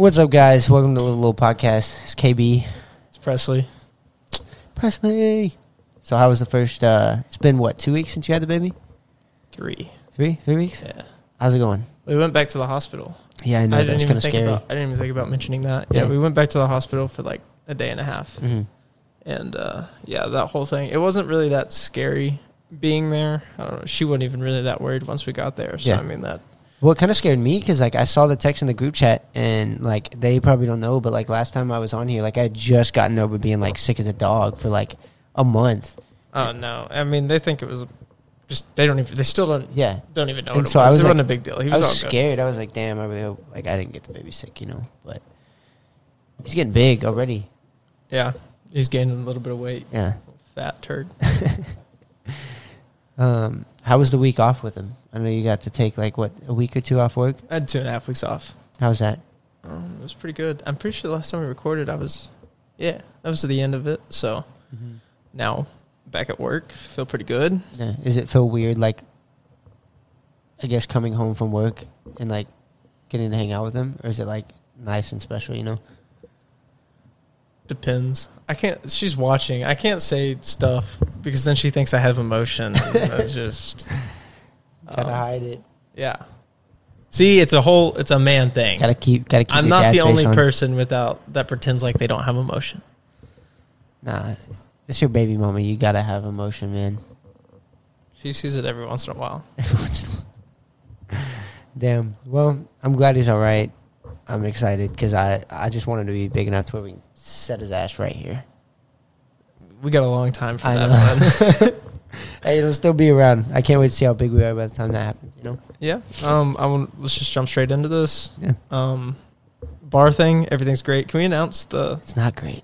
What's up, guys? Welcome to the little podcast. It's KB It's Presley. Presley. So, how was the first? uh It's been what two weeks since you had the baby? Three. Three, three weeks. Yeah. How's it going? We went back to the hospital. Yeah, I know I that's didn't kind even of think scary. about. I didn't even think about mentioning that. Yeah. Yeah. we went back to the hospital for like a day and a half, hmm and uh, yeah, that whole thing. It wasn't really that scary being there. I don't know. She wasn't even really that worried once we got there. So Yeah. I mean that. Well, it kind of scared me because like I saw the text in the group chat, and like they probably don't know, but like last time I was on here, like I had just gotten over being like sick as a dog for like a month. Oh no! I mean, they think it was just. They don't even. They still don't. Yeah, Don't even know. And what it so I was. was it wasn't a big deal. He I was, was all good. scared. I was like, damn, I really hope like I didn't get the baby sick, you know. But he's getting big already. Yeah, he's gaining a little bit of weight. Yeah. Fat turd. Um, how was the week off with him? I know you got to take like what a week or two off work. I had two and a half weeks off. How's that? Um, it was pretty good. I'm pretty sure the last time we recorded, I was, yeah, that was the end of it. So now back at work, feel pretty good. Yeah. Is it feel weird like I guess coming home from work and like getting to hang out with them, or is it like nice and special? You know? Depends. I can't. She's watching. I can't say stuff because then she thinks I have emotion. it's just Gotta um, hide it. yeah. See, it's a whole. It's a man thing. Gotta keep. Gotta keep. I'm your not dad the face only on. person without that pretends like they don't have emotion. Nah, it's your baby mama. You gotta have emotion, man. She sees it every once in a while. Damn. Well, I'm glad he's all right. I'm excited because I I just wanted to be big enough to where we can set his ass right here. We got a long time for I that. Hey, it'll still be around. I can't wait to see how big we are by the time that happens. You know? Yeah. Um. I want. Let's just jump straight into this. Yeah. Um. Bar thing. Everything's great. Can we announce the? It's not great.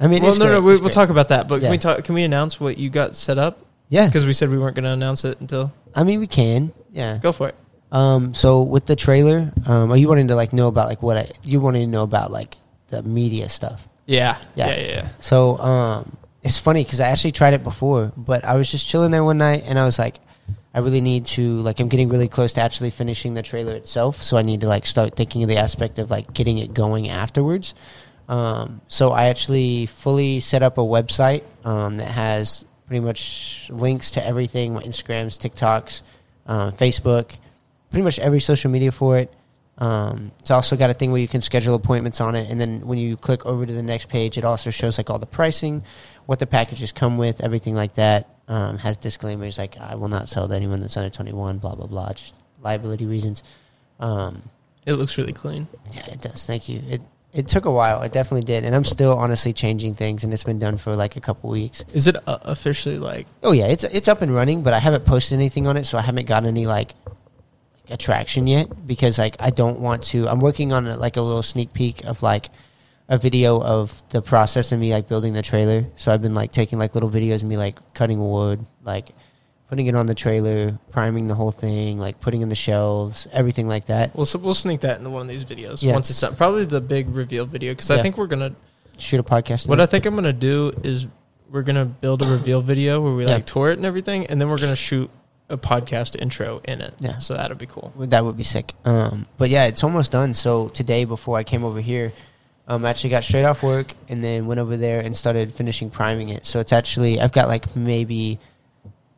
I mean, well, it's no, great. no. We, great. talk about that. But Yeah. can we talk? Can we announce what you got set up? Yeah. Because we said we weren't going to announce it until. I mean, we can. Yeah. Go for it. Um. So with the trailer, um, are you wanting to like know about like what I, you wanting to know about like the media stuff? Yeah. Yeah. Yeah. Yeah. yeah. So um, it's funny because I actually tried it before, but I was just chilling there one night and I was like, I really need to like I'm getting really close to actually finishing the trailer itself, so I need to like start thinking of the aspect of like getting it going afterwards. Um, so I actually fully set up a website um, that has pretty much links to everything: my Instagrams, TikToks, uh, Facebook, pretty much every social media for it. Um, it's also got a thing where you can schedule appointments on it, and then when you click over to the next page, it also shows like all the pricing, what the packages come with, everything like that. Um, has disclaimers like I will not sell to anyone that's under twenty one, blah blah blah, just liability reasons. Um, It looks really clean. yeah, it does. Thank you. It it took a while. It definitely did, and I'm still honestly changing things, and it's been done for like a couple weeks. Is it uh, officially like? Oh yeah, it's it's up and running, but I haven't posted anything on it, so I haven't got any like attraction yet because like I don't want to. I'm working on like a little sneak peek of like a video of the process of me like building the trailer. So I've been like taking like little videos of me like cutting wood, like putting it on the trailer, priming the whole thing, like putting in the shelves, everything like that. We'll so we'll sneak that into one of these videos Yeah. once it's done. Probably the big reveal video because I think we're gonna. Shoot a podcast. What. I think I'm gonna do is we're gonna build a reveal video where we Yeah. like tour it and everything, and then we're gonna shoot a podcast intro in it. Yeah. So that'd be cool. That would be sick. Um, but yeah, it's almost done. So today, before I came over here, um, I actually got straight off work and then went over there and started finishing priming it. So it's actually I've got like maybe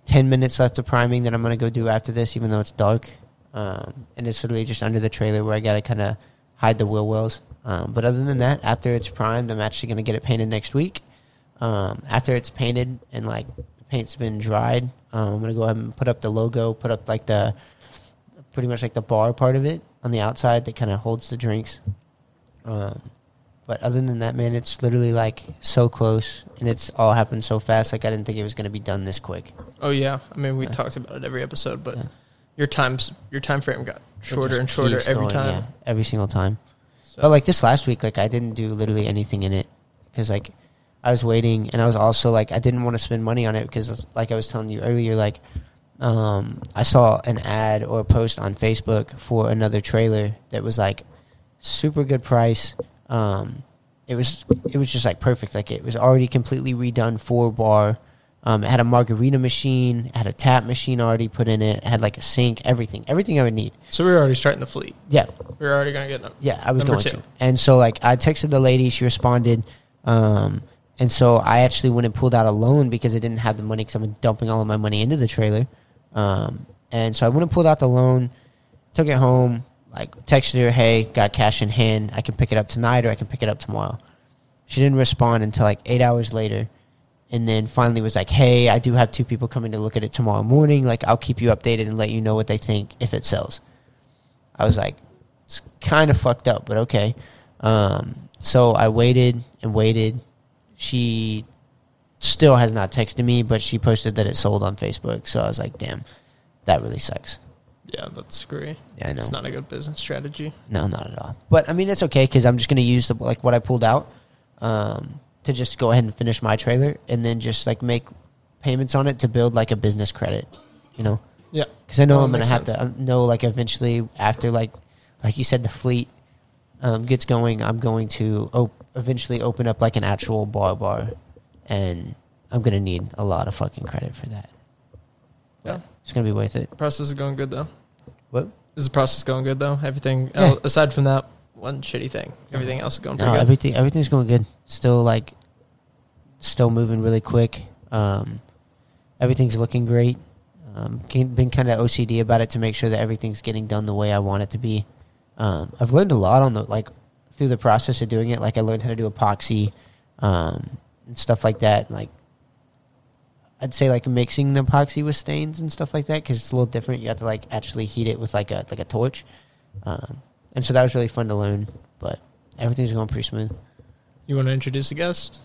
ten minutes left of priming that I'm gonna go do after this, even though it's dark. Um, and it's literally just under the trailer where I gotta kind of hide the wheel wells. Um, but other than that, after it's primed, I'm actually gonna get it painted next week. Um, after it's painted and like the paint's been dried, um, I'm gonna go ahead and put up the logo, put up like the pretty much like the bar part of it on the outside that kind of holds the drinks. Um, but other than that, man, it's literally like so close, and it's all happened so fast. Like I didn't think it was gonna be done this quick. Oh yeah, I mean we Yeah. talked about it every episode, but Yeah. your times your time frame got shorter and shorter every going, time. yeah, every single time. So, But like this last week, like I didn't do literally anything in it because like I was waiting, and I was also like I didn't want to spend money on it because like I was telling you earlier, like um, I saw an ad or a post on Facebook for another trailer that was like super good price. Um, it was it was just like perfect. Like it was already completely redone for bar. Um, it had a margarita machine, it had a tap machine already put in it, it had like a sink, everything, everything I would need. So we were already starting the fleet. Yeah, We were already gonna get them. yeah, I was Number going two. to. And so like I texted the lady, she responded, um, and so I actually went and pulled out a loan because I didn't have the money because I've been dumping all of my money into the trailer. Um, and so I went and pulled out the loan, took it home, like texted her, hey, got cash in hand, I can pick it up tonight or I can pick it up tomorrow. She didn't respond until like eight hours later. And then finally was like, hey, I do have two people coming to look at it tomorrow morning. Like, I'll keep you updated and let you know what they think if it sells. I was like, it's kind of fucked up, but okay. Um, so I waited and waited. She still has not texted me, but she posted that it sold on Facebook. So I was like, damn, that really sucks. Yeah, that's screwy. Yeah, I know. It's not a good business strategy. No, not at all. But I mean, it's okay because I'm just gonna use the like what I pulled out um, to just go ahead and finish my trailer, and then just like make payments on it to build like a business credit. You know, Yeah. because I know Oh, I'm gonna have sense. to I know like eventually after like like you said the fleet um, gets going, I'm going to op- eventually open up like an actual bar bar, and I'm gonna need a lot of fucking credit for that. Yeah. It's gonna be worth it. Process is going good though. What? Is the process going good though? Everything Yeah. el- aside from that one shitty thing, everything else is going pretty No, good. everything everything's going good. Still like still moving really quick. Um, everything's looking great. Um, can- been kind of OCD about it to make sure that everything's getting done the way I want it to be. Um, I've learned a lot on the like through the process of doing it. Like I learned how to do epoxy um, and stuff like that. Like I'd say like mixing the epoxy with stains and stuff like that because it's a little different. You have to like actually heat it with like a like a torch, um, and so that was really fun to learn. But everything's going pretty smooth. you want to introduce the guest?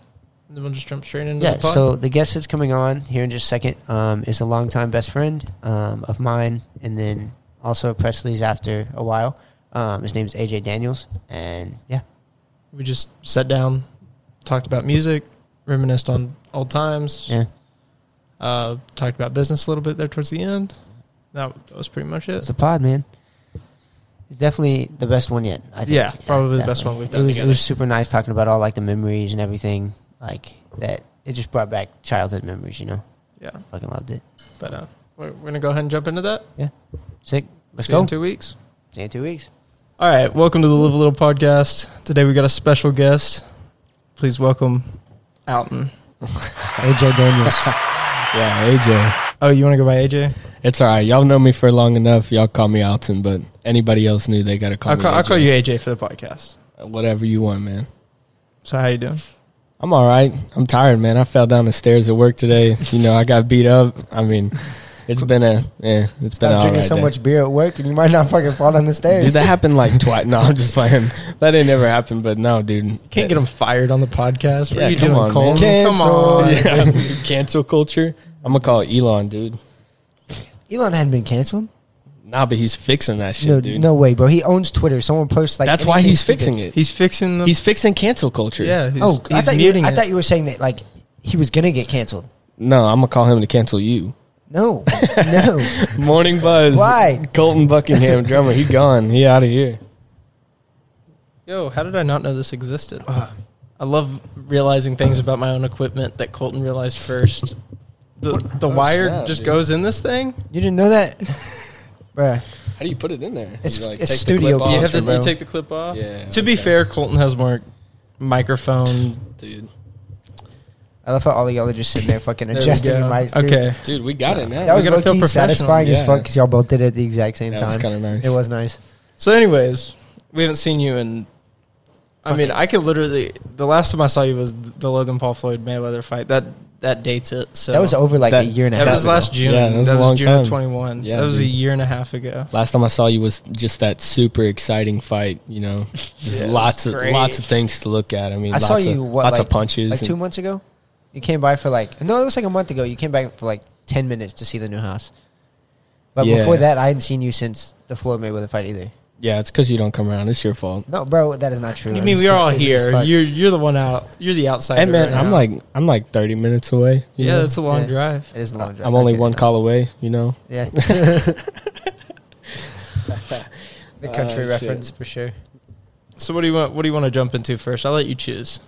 And then we'll just jump straight into Yeah, the so the guest that's coming on here in just a second um, is a longtime best friend um, of mine, and then also Presley's after a while. Um, his name is AJ Daniels, and yeah, we just sat down, talked about music, reminisced on old times. yeah, Uh, talked about business a little bit there towards the end. That, that was pretty much it. it's a pod, man. It's definitely the best one yet. I think. Yeah, probably the best one we've It done was, it was super nice talking about all like the memories and everything, like that. It just brought back childhood memories, you know. Yeah, Fucking loved it. but uh, we're, we're gonna go ahead and jump into that. Yeah, sick. Let's See go. in two weeks. See you in two weeks. All right, welcome to the Live a Little podcast. Today we got a special guest. Please welcome Alton. AJ Daniels. Yeah, AJ. Oh, you want to go by AJ? It's all right. Y'all know me for long enough. Y'all call me Alton, but anybody else knew they got to call I'll me call, I'll call you AJ for the podcast. Uh, whatever you want, man. So how you doing? I'm all right. I'm tired, man. I fell down the stairs at work today. You know, I got beat up. I mean, it's been a, yeah, it's been an Stop all drinking right so day. much beer at work, and you might not fucking fall down the stairs. Dude, that happened like twice. No, I'm just playing. That ain't never happened, but no, dude. Can't get him fired on the podcast. What Yeah, are you come doing, on, Cole? man. Come on. Cancel. Yeah, cancel culture. I'm gonna call Elon, dude. Elon hadn't been canceled. Nah, but he's fixing that shit, no, dude. no way, bro. He owns Twitter. Someone posts like That's why he's fixing it. He's fixing the. He's fixing cancel culture. yeah. He's, oh, I thought you. muting I it. thought you were saying that like he was gonna get canceled. No, I'm gonna call him to cancel you. No, no. Morning buzz. Why? Kolton Buckingham, drummer. He gone. He out of here. Yo, how did I not know this existed? Ah, I love realizing things about my own equipment that Kolton realized first. The the Oh, wire snap, just dude. goes in this thing. You didn't know that, bruh. How do you put it in there? It's- You, like, it's take the studio clip gear. you have to you take the clip off. Yeah, To be fair, Kolton has more microphone. dude. I love how all y'all are just sitting there fucking There adjusting go. your mics. Okay. Dude, we got it now. that was gotta low feel key professional. satisfying as fuck because y'all both did it at the exact same that was time. kind of nice. It was nice. So, anyways, we haven't seen you in. I mean, I could literally. The last time I saw you was the Logan Paul Floyd Mayweather fight. That that dates it. So that was over like That- a year and a half. That was ago. last June. Yeah, that was a long June time. of twenty one. Yeah, that was a dude. year and a half ago. Last time I saw you was just that super exciting fight. You know, just Yeah, it lots of great. lots of things to look at. I mean, I lots saw of, you what lots like, of punches. like two months ago. You came by for like no, it was like a month ago. You came back for like ten minutes to see the new house. But Yeah. before that, I hadn't seen you since the Floyd Mayweather fight either. yeah, it's because you don't come around. It's your fault. No, bro, that is not true. You mean It's we are all crazy as here? fuck. You're you're the one out. You're the outsider. And man, right I'm now. like I'm like 30 minutes away. you yeah, know? that's a long Yeah. drive. It is a long drive. I'm only I one it. call away. You know. Yeah. the country Oh, shit. reference for sure. So what do you want? What do you want to jump into first? I'll let you choose.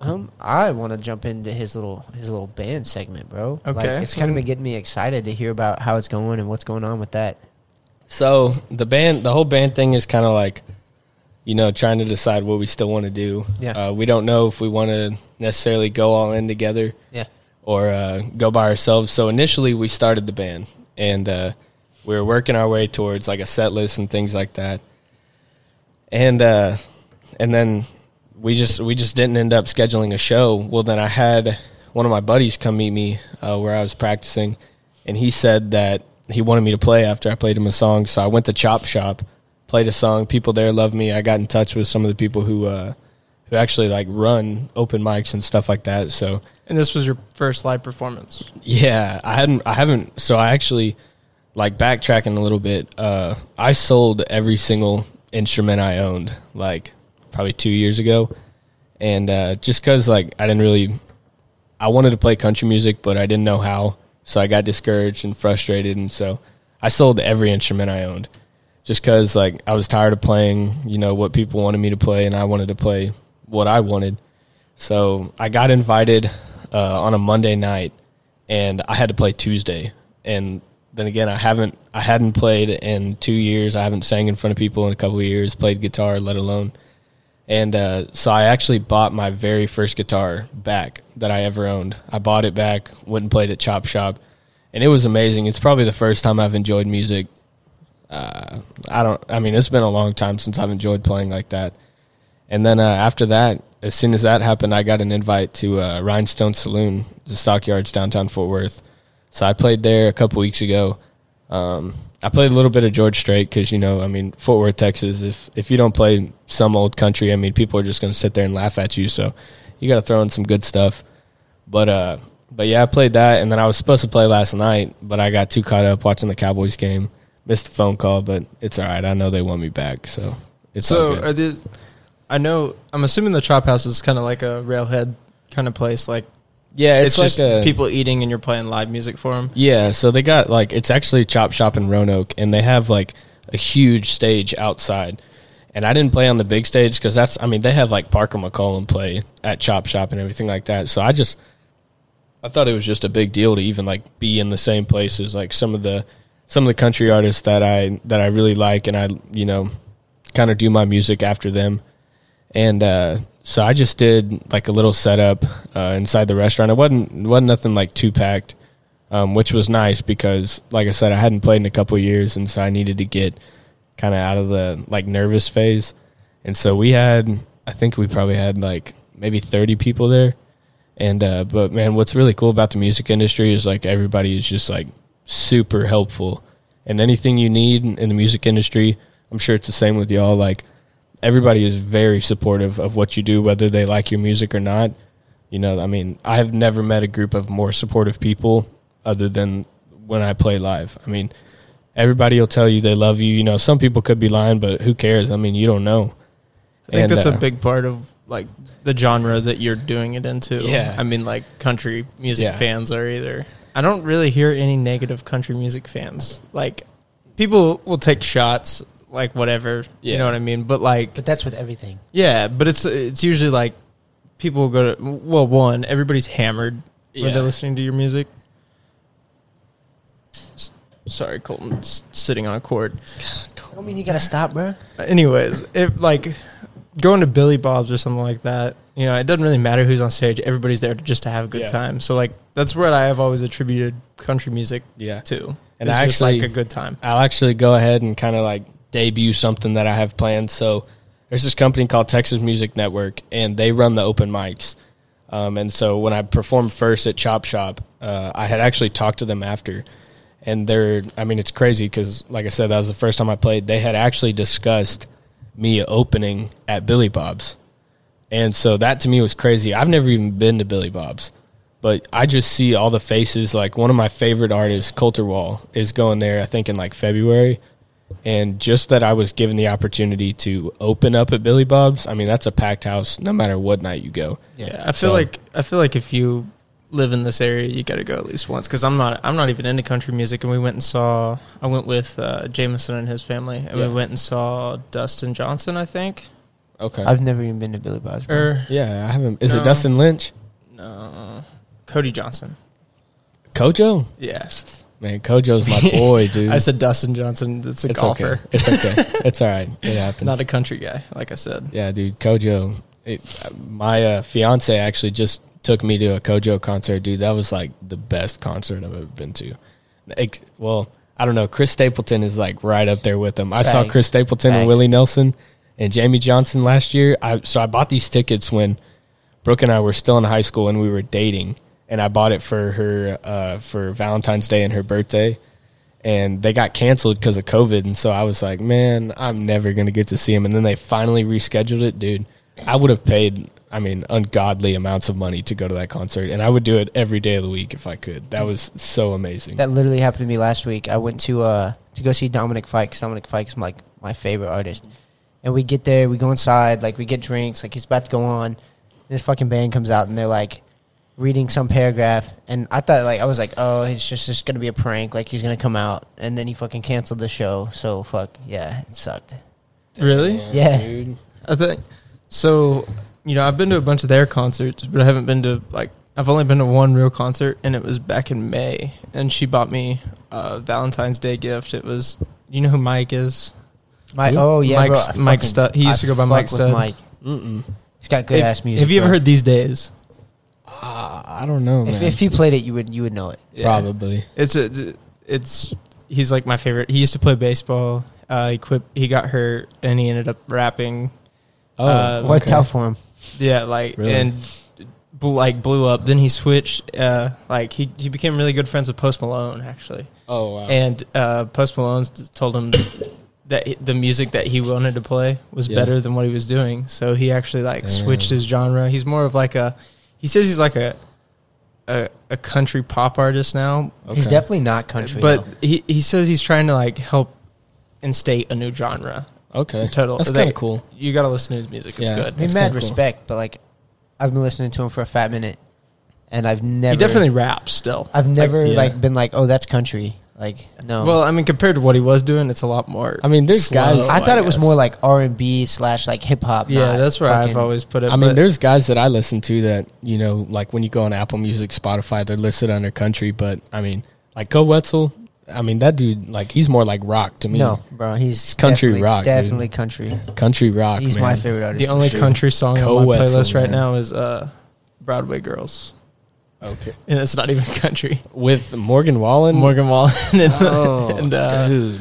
Um, I want to jump into his little his little band segment, bro. Like, Okay. it's kind of been getting me excited to hear about how it's going and what's going on with that. So the band, the whole band thing is kind of like, you know, trying to decide what we still want to do. Yeah. Uh, we don't know if we want to necessarily go all in together Yeah. or uh, go by ourselves. So initially, we started the band, and uh, we were working our way towards like a set list and things like that. And uh, and then we just we just didn't end up scheduling a show. Well, then I had one of my buddies come meet me uh, where I was practicing, and he said that he wanted me to play after I played him a song. So I went to Chop Shop, played a song. People there loved me. I got in touch with some of the people who uh, who actually like run open mics and stuff like that. So And this was your first live performance. yeah, I hadn't. I haven't. So I actually like backtracking a little bit. Uh, I sold every single instrument I owned, like probably two years ago, and uh, just because like I didn't really, I wanted to play country music, but I didn't know how, so I got discouraged and frustrated, and so I sold every instrument I owned, just because like I was tired of playing, you know, what people wanted me to play, and I wanted to play what I wanted. So I got invited uh, on a Monday night, and I had to play Tuesday. And then again, I haven't I hadn't played in two years. I haven't sang in front of people in a couple of years. Played guitar, let alone. And uh, so I actually bought my very first guitar back that I ever owned. I bought it back, went and played at Chop Shop, and it was amazing. It's probably the first time I've enjoyed music. Uh, I don't. I mean, it's been a long time since I've enjoyed playing like that. And then uh, after that, as soon as that happened, I got an invite to uh, Rhinestone Saloon, the Stockyards downtown Fort Worth. So I played there a couple weeks ago. Um, I played a little bit of George Strait because you know, I mean, Fort Worth, Texas. If if you don't play some old country, I mean, people are just going to sit there and laugh at you. So you got to throw in some good stuff. But uh, but yeah, I played that, and then I was supposed to play last night, but I got too caught up watching the Cowboys game. Missed the phone call, but it's all right. I know they want me back, so it's So are the I know I'm assuming the chop house is kind of like a railhead kind of place like yeah, it's, it's, just a, people eating and you're playing live music for them. Yeah, so they got like it's actually Chop Shop in Roanoke, and they have like a huge stage outside. And I didn't play on the big stage because that's I mean they have like Parker McCollum play at Chop Shop and everything like that. So I just I thought it was just a big deal to even like be in the same place as like some of the some of the country artists that I that I really like, and I you know kind of do my music after them. And uh, so I just did like a little setup uh, inside the restaurant. It wasn't wasn't nothing like too packed, um, which was nice because, like I said, I hadn't played in a couple years, and so I needed to get kind of out of the like nervous phase. And so we had, I think we probably had like maybe thirty people there. And uh, but man, what's really cool about the music industry is like everybody is just like super helpful, and anything you need in the music industry, I'm sure it's the same with y'all. Like everybody is very supportive of what you do, whether they like your music or not. You know, I mean, I've never met a group of more supportive people other than when I play live. I mean, everybody will tell you they love you. You know, some people could be lying, but who cares? I mean, you don't know. I think And, that's uh, a big part of like the genre that you're doing it into. Yeah. I mean like country music Yeah. fans are either I don't really hear any negative country music fans. Like people will take shots like whatever, you know what I mean? But like But that's with everything. Yeah, but it's it's usually like people will go to well, one everybody's hammered when they're listening to your music. S- Sorry, Kolton's sitting on a cord. I mean, you gotta stop, bro. Anyways, if like going to Billy Bob's or something like that, you know, it doesn't really matter who's on stage. Everybody's there just to have a good Yeah. time. So like that's what I have always attributed country music Yeah. to. And It's I just like actually- a good time. I'll actually go ahead and kind of like debut something that I have planned. So there's this company called Texas Music Network, and they run the open mics. Um, and so when I performed first at Chop Shop, uh, I had actually talked to them after, and they're I mean it's crazy because like I said that was the first time I played. They had actually discussed me opening at Billy Bob's, and so that to me was crazy. I've never even been to Billy Bob's. But I just see all the faces. Like one of my favorite artists, Colter Wall, is going there. I think in like February, and just that I was given the opportunity to open up at Billy Bob's. I mean, that's a packed house, no matter what night you go. Yeah, I feel So- like I feel like if you live in this area, you got to go at least once. Because I'm not I'm not even into country music, and we went and saw. I went with uh, Jameson and his family, and Yeah. we went and saw Dustin Johnson. I think Okay. I've never even been to Billy Bob's. Or yeah, I haven't. Is No. it Dustin Lynch? no, Cody Johnson. Kojo? Yeah, Man, Kojo's my boy, dude. I said Dustin Johnson. It's a it's golfer, okay. It's okay. it's all right. It happens. not a country guy. Like I said. yeah, dude. Kojo. It, my uh, fiance actually just took me to a Kojo concert, dude. That was like the best concert I've ever been to. Ex- well, I don't know. Chris Stapleton is like right up there with him. I saw Chris Stapleton and Willie Nelson and Jamey Johnson last year. I so I bought these tickets when Brooke and I were still in high school and we were dating, and I bought it for her uh, for Valentine's Day and her birthday. And they got canceled because of COVID, and so I was like, "Man, I'm never gonna get to see him." And then they finally rescheduled it, dude. I would have paid, I mean, ungodly amounts of money to go to that concert, and I would do it every day of the week if I could. That was so amazing. That literally happened to me last week. I went to uh to go see Dominic Fikes. Dominic Fikes is like my favorite artist. And we get there, we go inside, like we get drinks, like he's about to go on. This fucking band comes out and they're like reading some paragraph and I thought like I was like, Oh, it's just just gonna be a prank, like he's gonna come out and then he fucking canceled the show. So fuck yeah, it sucked. Really? Yeah. dude. I think so. You know, I've been to a bunch of their concerts, but I haven't been to like. I've only been to one real concert, and it was back in May. And she bought me a Valentine's Day gift. It was, you know who Mike is? My Yeah. oh yeah, Mike's- bro, I Mike fucking- Stud- he used I to go by fuck Mike with Stud. Mike. Mm-mm. He's got good If- ass music. Have you ever heard these days? Uh, I don't know, man. If, if he played it, you would you would know it. Probably. It's a. It's he's like my favorite. He used to play baseball. Uh, he quit. He got hurt, and he ended up rapping. Oh, Uh, Worked okay. out for him. Yeah, like Really? and like blew up. Then he switched. Uh, like he he became really good friends with Post Malone actually. Oh, wow. And uh, Post Malone told him that the music that he wanted to play was Yeah. better than what he was doing. So he actually like Damn. switched his genre. He's more of like a. He says he's like a. A, a country pop artist now, He's Okay. definitely not country. but though. he he says he's trying to like help instate a new genre. okay. Total, That's they- kind of cool. You got to listen to his music; it's Yeah. good. I mean, It's mad kinda cool. respect, but like, I've been listening to him for a fat minute, and I've never, he definitely raps still. I've never yeah. like been like, oh, that's country. Like, no. Well, I mean, compared to what he was doing, it's a lot more. I mean, there's guys- I thought it was more like R and B slash like hip hop. Yeah, that's where fucking- I've always put it. I mean, there's guys that I listen to that, you know, like when you go on Apple Music, Spotify, they're listed under country, but I mean, like Koe Wetzel, I mean, that dude, like, he's more like rock to me. No, bro, he's country definitely- rock, dude. Definitely country. Country rock, He's man. my favorite artist. the for only sure. country song on my Koe-Wetzel, playlist right now is uh, Broadway Girls, Okay. and it's not even country. With Morgan Wallen? Morgan Wallen and, Oh, and uh, dude.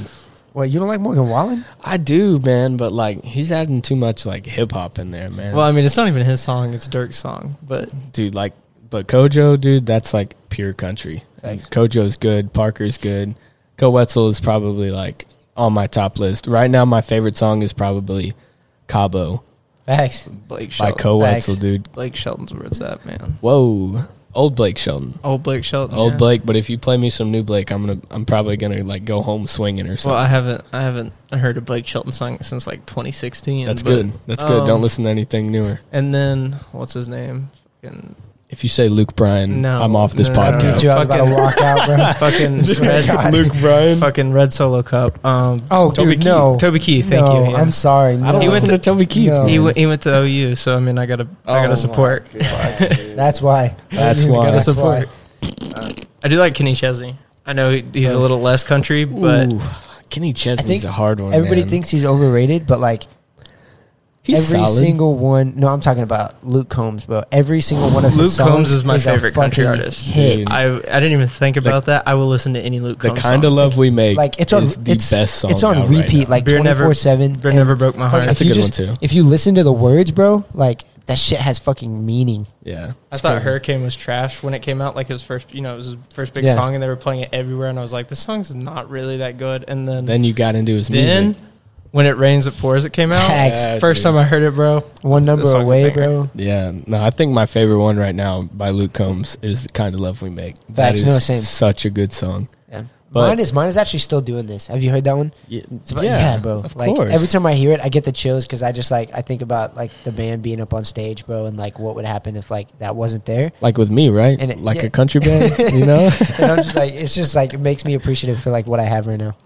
What you don't like Morgan Wallen? I do, man, but like, he's adding too much like hip hop in there, man. well, I mean, it's not even his song; it's Durk's song. But dude, like, but Kojo, dude, that's like pure country. Thanks. Kojo's good. Parker's good. Koe Wetzel is probably like on my top list right now. My favorite song is probably Cabo Facts. Blake by Koe Wetzel, dude. Blake Shelton's where it's at, man. Whoa, old Blake Shelton, Old Blake Shelton, old yeah. Blake. But if you play me some new Blake, I'm gonna, I'm probably gonna like go home swinging or something. Well. I haven't, I haven't heard a Blake Shelton song since like 2016. that's but, good. That's good. um, Don't listen to anything newer. And then what's his name? Fucking, If you say Luke Bryan, No, I'm off this no, no, no, no. podcast. too. I was about to fucking- walk out, bro. fucking Swear to God. red, Luke Bryan. fucking red solo cup. Um, Oh, Toby dude, Keith. no. Toby Keith. Thank no, you. yeah. I'm sorry. I don't no. He went listen to, to- Toby Keith. No. man. He went. He went to OU, so I mean, I gotta. I Oh gotta my support. That's why. That's why. gotta That's support. why. I do like Kenny Chesney. I know he, he's a little less country, but Ooh, Kenny Chesney's think a hard one. Everybody man. thinks he's overrated, but like he's every solid. single one. No, I'm talking about Luke Combs, bro. Every single one of Luke his songs Luke Combs is my a favorite country artist. Hit. I I didn't even think about that. I will listen to any Luke Combs. the Combs kind song. of love we make. Like it's on. is the it's, best song. It's on out right repeat, like Beer twenty never- four seven. Beer never broke my heart. That's a good one, too. If you listen to the words, bro, like that shit has fucking meaning. yeah. I It's thought crazy. Hurricane was trash when it came out. Like his first, you know, it was his first big Yeah. song, and they were playing it everywhere. And I was like, this song's not really that good. And then, Then you got into his then music. When it rains, it pours. It came out. Facts. Yeah, First dude. time I heard it, bro. One number away, bro. Yeah, no, I think my favorite one right now by Luke Combs is "The Kind of Love We Make." That Facts, is no, same. such a good song. Yeah. But- mine is mine is actually still doing this. Have you heard that one? Yeah, It's about- yeah, bro. Of like course. every time I hear it, I get the chills because I just like I think about like the band being up on stage, bro, and like what would happen if like that wasn't there. like with me, right? And it- like yeah. a country band, you know. and I'm just like, it's just like it makes me appreciative for like what I have right now.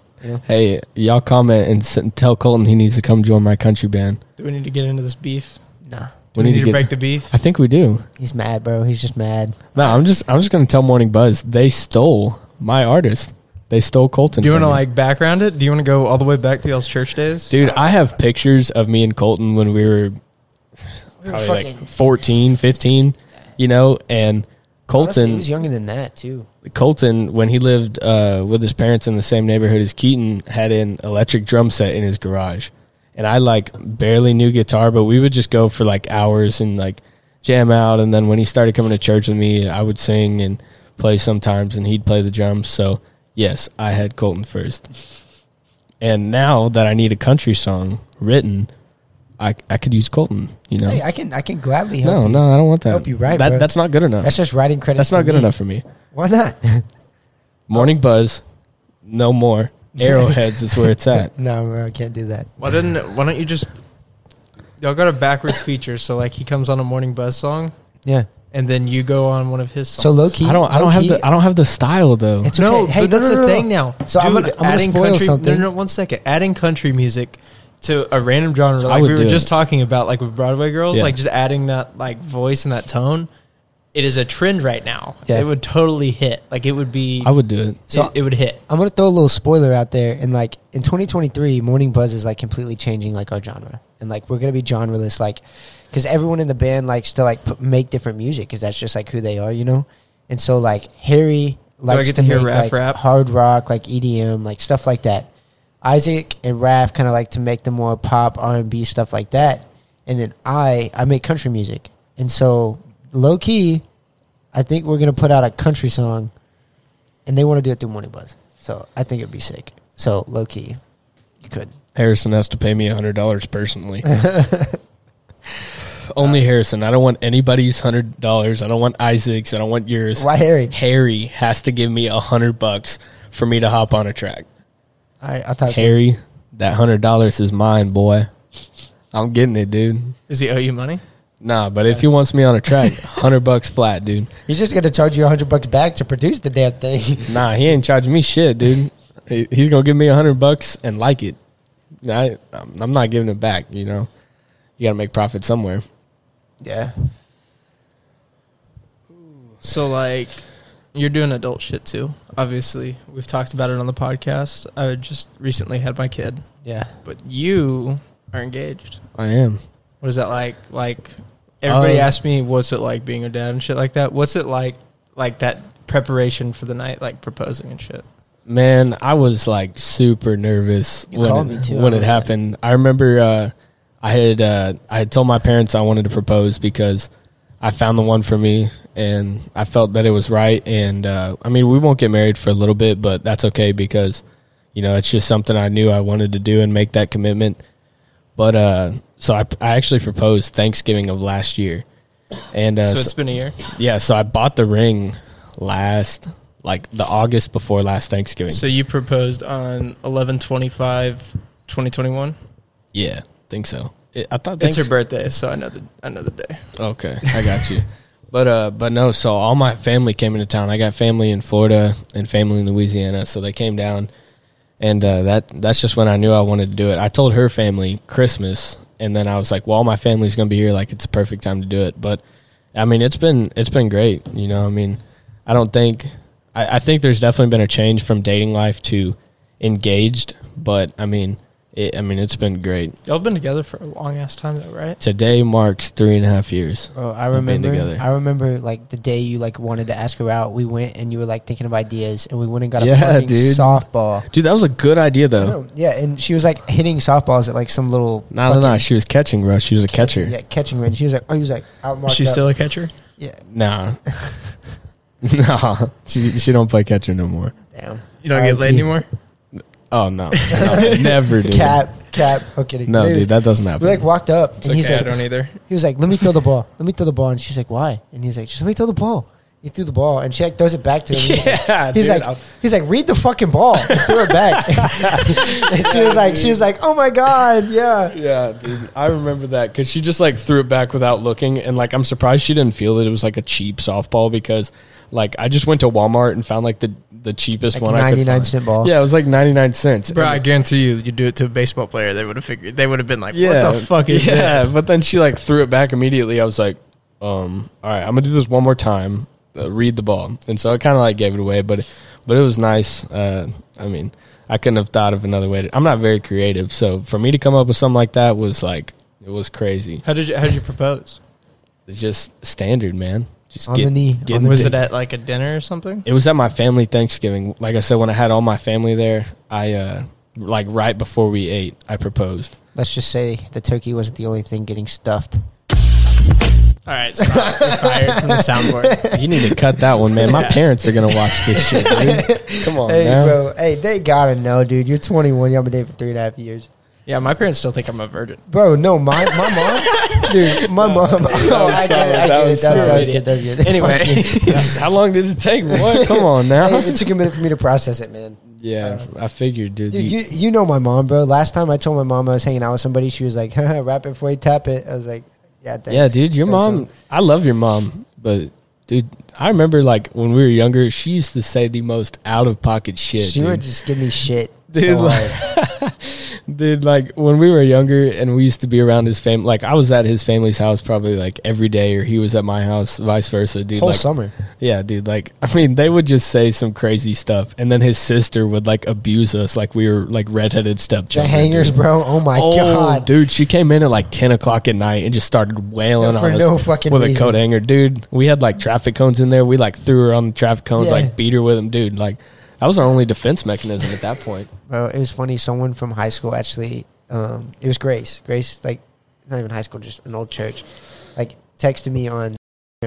Hey, y'all comment and s- tell Kolton he needs to come join my country band. Do we need to get into this beef? Nah, Do we, need, to, break the beef? I think we do. he's mad, bro. He's just mad. No, I'm just I'm just gonna tell Morning Buzz they stole my artist. They stole Kolton. Do you want to me. like background it? Do you want to go all the way back to y'all's church days? dude? I have pictures of me and Kolton when we were We were probably like fucking- 14, 15, you know, and Honestly, Kolton he was younger than that too. Kolton, when he lived uh, with his parents in the same neighborhood as Keaton, had an electric drum set in his garage. And I like barely knew guitar, but we would just go for like hours and like jam out. And then when he started coming to church with me, I would sing and play sometimes, and he'd play the drums. So yes, I had Kolton first. And now that I need a country song written, I I could use Kolton. You know, Hey, I can I can gladly help no, you. no, I don't want that. Help you write, that bro. that's not good enough. That's just writing credit. That's not good enough for me. Why not? Morning buzz, no more. Arrowheads is where it's at. no, bro, I can't do that. Why didn't? Why don't you just? Y'all got a backwards feature, so like he comes on a morning buzz song, Yeah. and then you go on one of his songs. So low key, I don't. I don't have the. I don't have the style though. It's no, okay. Hey, but no, that's no, the no, no. thing now. So I'm Dude, gonna- I'm gonna adding spoil country, something. No, no, one second. Adding country music to a random genre, like we were just it. talking about, like with Broadway girls, Yeah. like just adding that like voice and that tone. It is a trend right now. Yeah. It would totally hit. Like it would be. I would do it. So- it, it would hit. I'm gonna throw a little spoiler out there, and like in 2023, Morning Buzz is like completely changing like our genre, and like we're gonna be genreless, like because everyone in the band likes to like put, make different music, because that's just like who they are, you know. And so like Harry likes get to, to hear make rap like rap? hard rock, like EDM, like stuff like that. Isaac and Raph kind of like to make the more pop R and B stuff like that, and then I I make country music, and so low key, I think we're gonna put out a country song, and they want to do it through Morning Buzz, so I think it'd be sick. So low key, you could. Harrison has to pay me a hundred dollars personally. Only Harrison. I don't want anybody's hundred dollars. I don't want Isaac's. I don't want yours. Why Harry? Harry has to give me a hundred bucks for me to hop on a track. I I thought Harry, that hundred dollars is mine, boy. I'm getting it, dude. Does he owe you money? Nah, but if he wants me on a track, hundred bucks flat, dude. he's just gonna charge you a hundred bucks back to produce the damn thing. Nah, he ain't charging me shit, dude. He's gonna give me a hundred bucks and like it. I, I'm not giving it back. You know, you gotta make profit somewhere. yeah, So like, you're doing adult shit too. Obviously, we've talked about it on the podcast. I just recently had my kid, yeah. but you are engaged. I am. What is that like? Like everybody Uh, asks me, what's it like being a dad and shit like that. What's it like, like that preparation for the night, like proposing and shit. Man, I was like super nervous You when it, me, too. when it happened. I remember uh, I had uh, I had told my parents I wanted to propose because I found the one for me and I felt that it was right. And uh, I mean, we won't get married for a little bit, but that's okay because you know it's just something I knew I wanted to do and make that commitment. But uh, so I, I actually proposed Thanksgiving of last year, and uh, so so- it's been a year. yeah, so I bought the ring last like the August before last Thanksgiving. So you proposed on 11 25 2021 Yeah, think so. It, I thought It's her birthday, so I know the I know the day. Okay, I got you. But uh, but no. So all my family came into town. I got family in Florida and family in Louisiana, so they came down, and uh, that that's just when I knew I wanted to do it. I told her family Christmas, and then I was like, well, all my family's gonna be here. Like it's a perfect time to do it. But I mean, it's been it's been great. You know, I mean, I don't think I, I think there's definitely been a change from dating life to engaged. But I mean, it, I mean, it's been great. Y'all been together for a long ass time though, right? Today marks three and a half years. Bro, I We've been remember. together. I remember like the day you like wanted to ask her out. We went and you were like thinking of ideas, and we went and got a fucking dude. softball. Dude, that was a good idea though. Yeah, and she was like hitting softballs at like some little. No, no, no. She was catching, bro. She was a catcher. Yeah, catching range. She was like, oh, he was like, out Is she up. still a catcher? Yeah, Nah. nah. She she don't play catcher no more. damn. You don't get laid R.I.P. anymore? Oh no. no never, dude. Cap, cap. I'm kidding. No, Anyways, dude, that doesn't happen. We like walked up, It's and he's okay, I like, don't either. he was like, let me throw the ball. Let me throw the ball, and she's like, why? And he's like, just let me throw the ball. He threw the ball, and she like throws it back to him. He's like, yeah, He's dude, like, I'll- he's like, read the fucking ball. And threw it back. and she was like, she was like, oh my god, yeah. yeah, dude. I remember that because she just like threw it back without looking, and like I'm surprised she didn't feel that it was like a cheap softball because like I just went to Walmart and found like the the cheapest Like one I could 99 find. cent ball. Yeah, it was like ninety nine cents. Bro, And I guarantee you, you do it to a baseball player, they would have figured. They would have been like, yeah, "What the fuck is yeah, this?" but then she like threw it back immediately. I was like, um, all right, I'm gonna do this one more time. Uh, read the ball, and so I kind of like gave it away, but but it was nice. Uh, I mean, I couldn't have thought of another way. To, I'm not very creative, so for me to come up with something like that was like it was crazy. How did you? How did you propose? It's just standard, man. Just On get- the knee. get- on the Was knee. it at like a dinner or something? It was at my family Thanksgiving. Like I said, when I had all my family there, I uh like right before we ate, I proposed. Let's just say the turkey wasn't the only thing getting stuffed. All right, stop. You're fired from the soundboard. You need to cut that one, man. My Yeah. parents are gonna watch this shit, dude. Come on, hey, now. bro. Hey, they gotta know, dude. You're 21. You've been dating for three and a half years. Yeah, my parents still think I'm a virgin. Bro, no, my my mom, dude, my mom. Oh, I get it. I That get it. was That's, so that's idiot. good. That's good. Anyway, How long did it take? What? Come on you. now. Hey, it took a minute for me to process it, man. Yeah, uh, I figured, dude. Dude, you- you, you know my mom, bro. Last time I told my mom I was hanging out with somebody, she was like, "Rap it before you tap it." I was like, "Yeah, thanks. yeah, dude, your Thanks, mom. I love your mom, but dude, I remember like when we were younger, she used to say the most out of pocket shit. She dude. would just give me shit. Dude, so like- Dude, like when we were younger and we used to be around his family, like I was at his family's house probably like every day, or he was at my house, vice versa, dude. whole like, summer. yeah, dude. Like, I mean, they would just say some crazy stuff, and then his sister would like abuse us, like we were like redheaded stepchildren. The hangers, dude. bro. Oh my oh, god, dude, she came in at like ten o'clock at night and just started wailing For on us no fucking with reason. a coat hanger, dude. We had like traffic cones in there. We like threw her on the traffic cones, Yeah. like beat her with them, dude. Like that was our only defense mechanism at that point. bro. It was funny. Someone from high school actually. Um, it was Grace. Grace, like not even high school, just an old church. Like texted me on,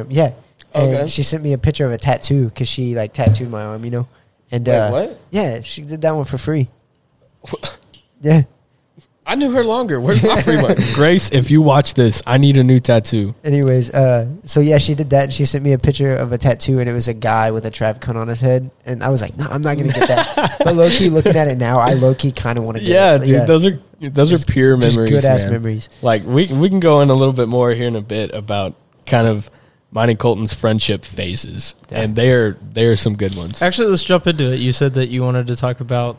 yeah. And Okay. she sent me a picture of a tattoo because she like tattooed my arm, you know. And uh, what? Yeah, she did that one for free. yeah. I knew her longer. Where's my free one? Grace, if you watch this, I need a new tattoo. Anyways, uh, so yeah, she did that. And she sent me a picture of a tattoo, and it was a guy with a traffic cone on his head. And I was like, no, I'm not gonna get that. but low key, looking at it now, I low key kind of want to get Yeah, it. dude, those are those Just- are pure memories. good ass man. memories. Like we we can go in a little bit more here in a bit about kind of mine and Kolton's friendship phases, Yeah. and they are they are some good ones. Actually, let's jump into it. You said that you wanted to talk about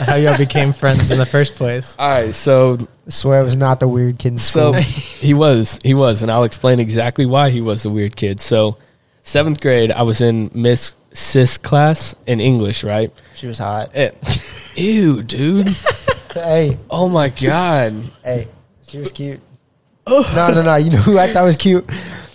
how y'all became friends in the first place. All right, so I swear, I was not the weird kid in so school. he was he was, and I'll explain exactly why he was the weird kid. So seventh grade, I was in Miss Sis class in English, right? she was hot. Eh, ew, dude. Hey, Oh my god. hey, she was cute. no, no, no. You know who I thought was cute?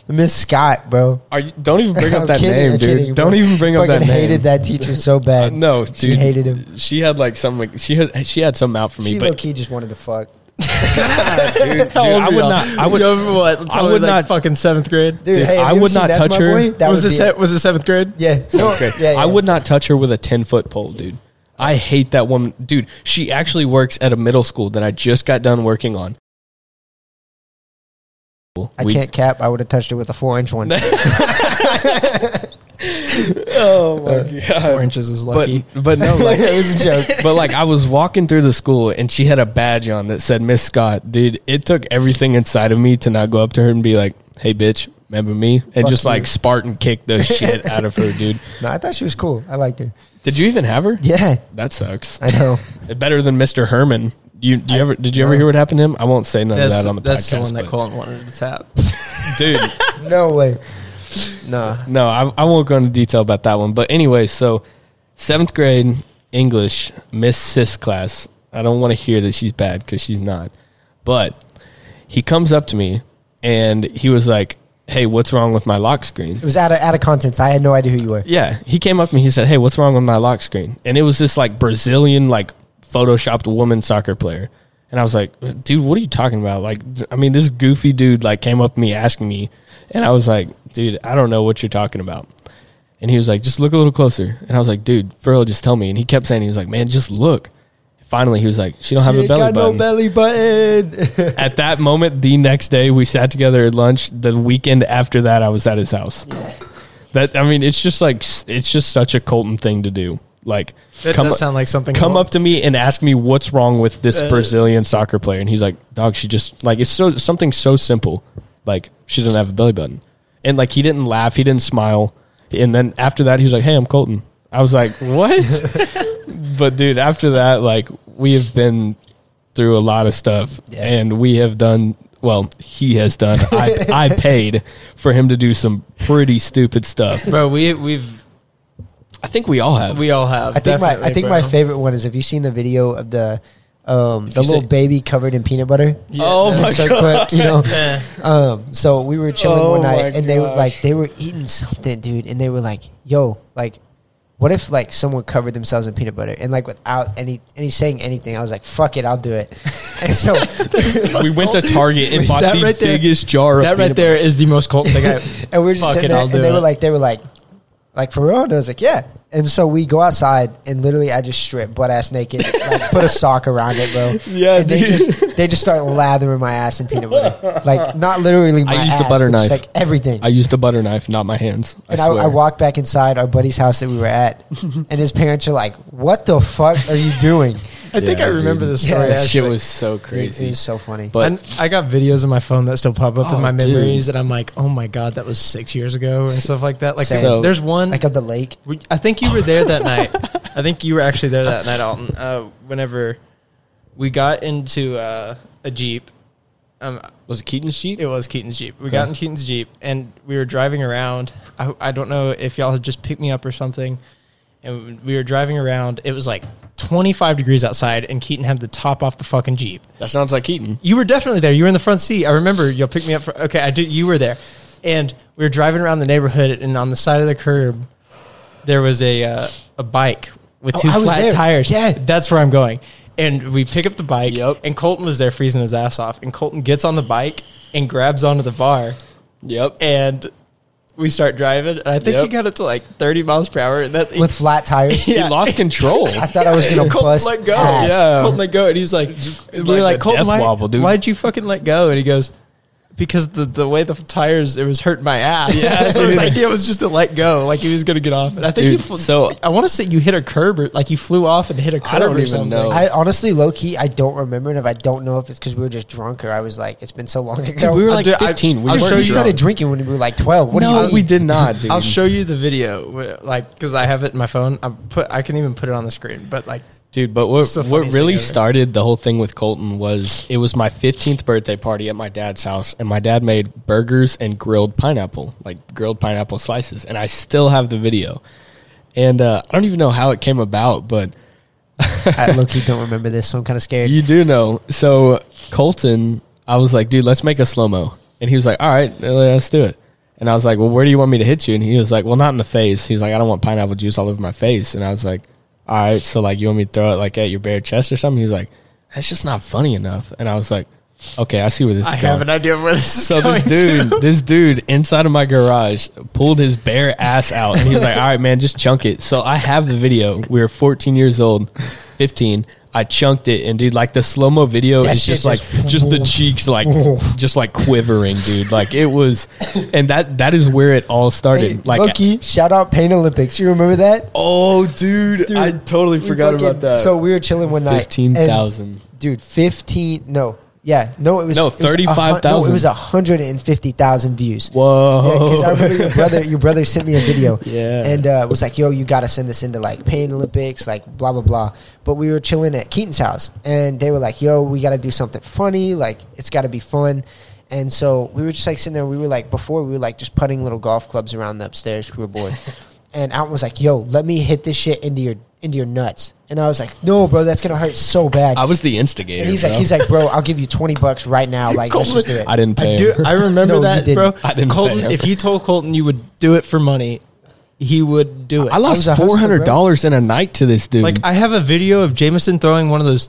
Miss Scott, bro. Are you, don't even bring up that kidding, name, I'm dude. kidding, don't even bring up that name. I hated that teacher so Uh, bad. no, dude. She hated him. She had like some like she had she had something out for me, She but low key just wanted to fuck. dude, dude, I would not. I would. You over what? Probably would like not- Fucking seventh grade. Dude, Dude, hey, I would not That's touch her. Boy? That was would it? be Se- was it seventh grade? Yeah, no, Okay. yeah, yeah. I would not touch her with a ten foot pole, dude. I hate that woman, dude. She actually works at a middle school that I just got done working on. I We- can't cap. I would have touched it with a four inch one. oh my uh, god! Four inches is But lucky. but no, like it was a joke. but like I was walking through the school and she had a badge on that said Miss Scott. Dude, it took everything inside of me to not go up to her and be like, "Hey, bitch, remember me?" And Fuck just you. like Spartan kick the shit out of her, dude. No, I thought she was cool. I liked her. Did you even have her? Yeah, That sucks. I know. Better than Mr. Herman. You, do you I- ever did you ever hear what happened to him? I won't say none that's of that on the that's podcast. the one that but- Kolton wanted to tap. dude. No way. Nah. No, I, I won't go into detail about that one. But anyway, so seventh grade English Miss Sis class. I don't want to hear that she's bad because she's not. But he comes up to me and he was like, "Hey, what's wrong with my lock screen?" It was out of out of context. I had no idea who you were. Yeah, he came up to me. He said, "Hey, what's wrong with my lock screen?" And it was this like Brazilian like photoshopped woman soccer player. And I was like, "Dude, what are you talking about?" Like, I mean, this goofy dude like came up to me asking me, and I was like, "Dude, I don't know what you're talking about." And he was like, "Just look a little closer." And I was like, "Dude, for real, just tell me." And he kept saying, "He was like, man, just look." Finally, he was like, "She don't have a belly button." no belly button. At that moment, the next day, we sat together at lunch. The weekend after that, I was at his house. That I mean, it's just like it's just such a Kolton thing to do. Like, That come does sound like something. come Kolton- up to me and ask me what's wrong with this Uh, Brazilian soccer player, and he's like, "Dog, she just like it's so something so simple, like she doesn't have a belly button." And like he didn't laugh, he didn't smile, and then after that, he was like, "Hey, I'm Kolton. I was like, what? but dude, after that, like we have been through a lot of stuff, Yeah. and we have done. Well, he has done. I I paid for him to do some pretty stupid stuff. bro. We we've I think we all have. we all have. I think my I think bro. my favorite one is have you seen the video of the um, the little say- baby covered in peanut butter? Oh my so God. quick, you know. Um, so we were chilling Oh one night, and they were like, they were eating something, dude, and they were like, "Yo, like, what if like someone covered themselves in peanut butter?" And like without any any saying anything, I was like, "Fuck it, I'll do it." And so we went to Target and bought That the right there- biggest jar of That right peanut there is the most cult thing. I, and we were just Fuck sitting it, there, I'll and they it. were like, they were like, like for real, and I was like, yeah. And so we go outside, and literally, I just strip butt ass naked, like put a sock around it, bro. Yeah, and they dude. just they just start lathering my ass in peanut butter, like not literally my I used a ass, butter knife. like everything. I used a butter knife, not my hands. I and I, I swear. walked back inside our buddy's house that we were at, and his parents are like, "What the fuck are you doing?" I think I remember this Yeah, story. That shit actually. was so crazy. it was so funny. But And I got videos on my phone that still pop up Oh, in my dude. memories, and I'm like, oh my god, that was six years ago and stuff like that. Like, Same. So- there's one. like of the lake. we- I think you were there that night. I think you were actually there that night, Alton. Uh, whenever we got into uh, a jeep, um, was it Keaton's sheet? it was Keaton's jeep. We got in Keaton's jeep, and we were driving around. I, I don't know if y'all had just picked me up or something, and we were driving around. It was like 25 degrees outside, and Keaton had the top off the fucking jeep. That sounds like Keaton. You were definitely there. You were in the front seat. I remember you'll pick me up for okay, I do you were there. And we were driving around the neighborhood and on the side of the curb there was a uh, a bike with Oh, two was flat tires. Yeah. That's where I'm going. And we pick up the bike Yep. and Kolton was there freezing his ass off. And Kolton gets on the bike and grabs onto the bar Yep. and we start driving. And I think he got it to like 30 miles per hour. And that with flat tires. Yeah. He lost control. I thought I was gonna Kolton bust. let go. ass. Yeah. Kolton let go, and he's like, we like like, a Kolton, death why, wobble, dude. why'd you fucking let go? And he goes, because the the way the tires, it was hurting my ass. Yeah, so his idea was just to let go, like he was gonna get off. And I think Dude, you. Fl- so- I want to say you hit a curb, or like you flew off and hit a curb I don't or even something. know. I honestly, low key, I don't remember, and if I don't know if it's because we were just drunk or I was like, it's been so long ago. Dude, we were like do- I- 15. we I'll Dude, weren't show you- started drinking when we were like twelve. What do no, you we did not, dude. I'll show you the video, like because I have it in my phone. I put, I can even put it on the screen. But like, Dude, but what, what really started the whole thing with Kolton was it was my 15th birthday party at my dad's house, and my dad made burgers and grilled pineapple, like grilled pineapple slices, and I still have the video. And uh, I don't even know how it came about, but I look, key don't remember this, so I'm kind of scared. you do know. So Kolton, I was like, dude, let's make a slow mo, and he was like, all right, let's do it. And I was like, well, where do you want me to hit you? And he was like, well, not in the face. He was like, I don't want pineapple juice all over my face. And I was like, all right, so like, you want me to throw it like at your bare chest or something? He was like, that's just not funny enough. And I was like, okay, I see where this I is have an idea where this is So going. this dude, this dude inside of my garage pulled his bare ass out, and he was like, "All right, man, just chunk it." So I have the video. We were 14 years old, 15. I chunked it, and dude, like the slow mo video That is just like just- just the cheeks like just like quivering, dude. Like it was, and that that is where it all started. Hey, like, low key, shout out Pain Olympics. You remember that? oh, dude, Dude, I totally forgot fucking- about that. So we were chilling one night. fifteen and- thousand. dude 15 no yeah no it was No, was a 35,000. no, it was 150,000 views Whoa! because I remember your brother your brother sent me a video Yeah. and uh, was like yo you gotta send this into like Pain Olympics like blah blah blah but we were chilling at Keaton's house and they were like yo we gotta do something funny like it's gotta be fun and so we were just like sitting there we were like before we were like just putting little golf clubs around the upstairs we were bored and Alton was like yo let me hit this shit into your into your nuts and I was like no bro that's gonna hurt so bad I was the instigator. and he's bro. like, he's like, bro, I'll give you twenty bucks right now. Like, let's just do it. I didn't pay. I do. him. I remember No, that, bro. I didn't Kolton, pay him. if you told Kolton you would do it for money, he would do it. I lost was a hustler, four hundred dollars in a night to this dude. like I have a video of Jameson throwing one of those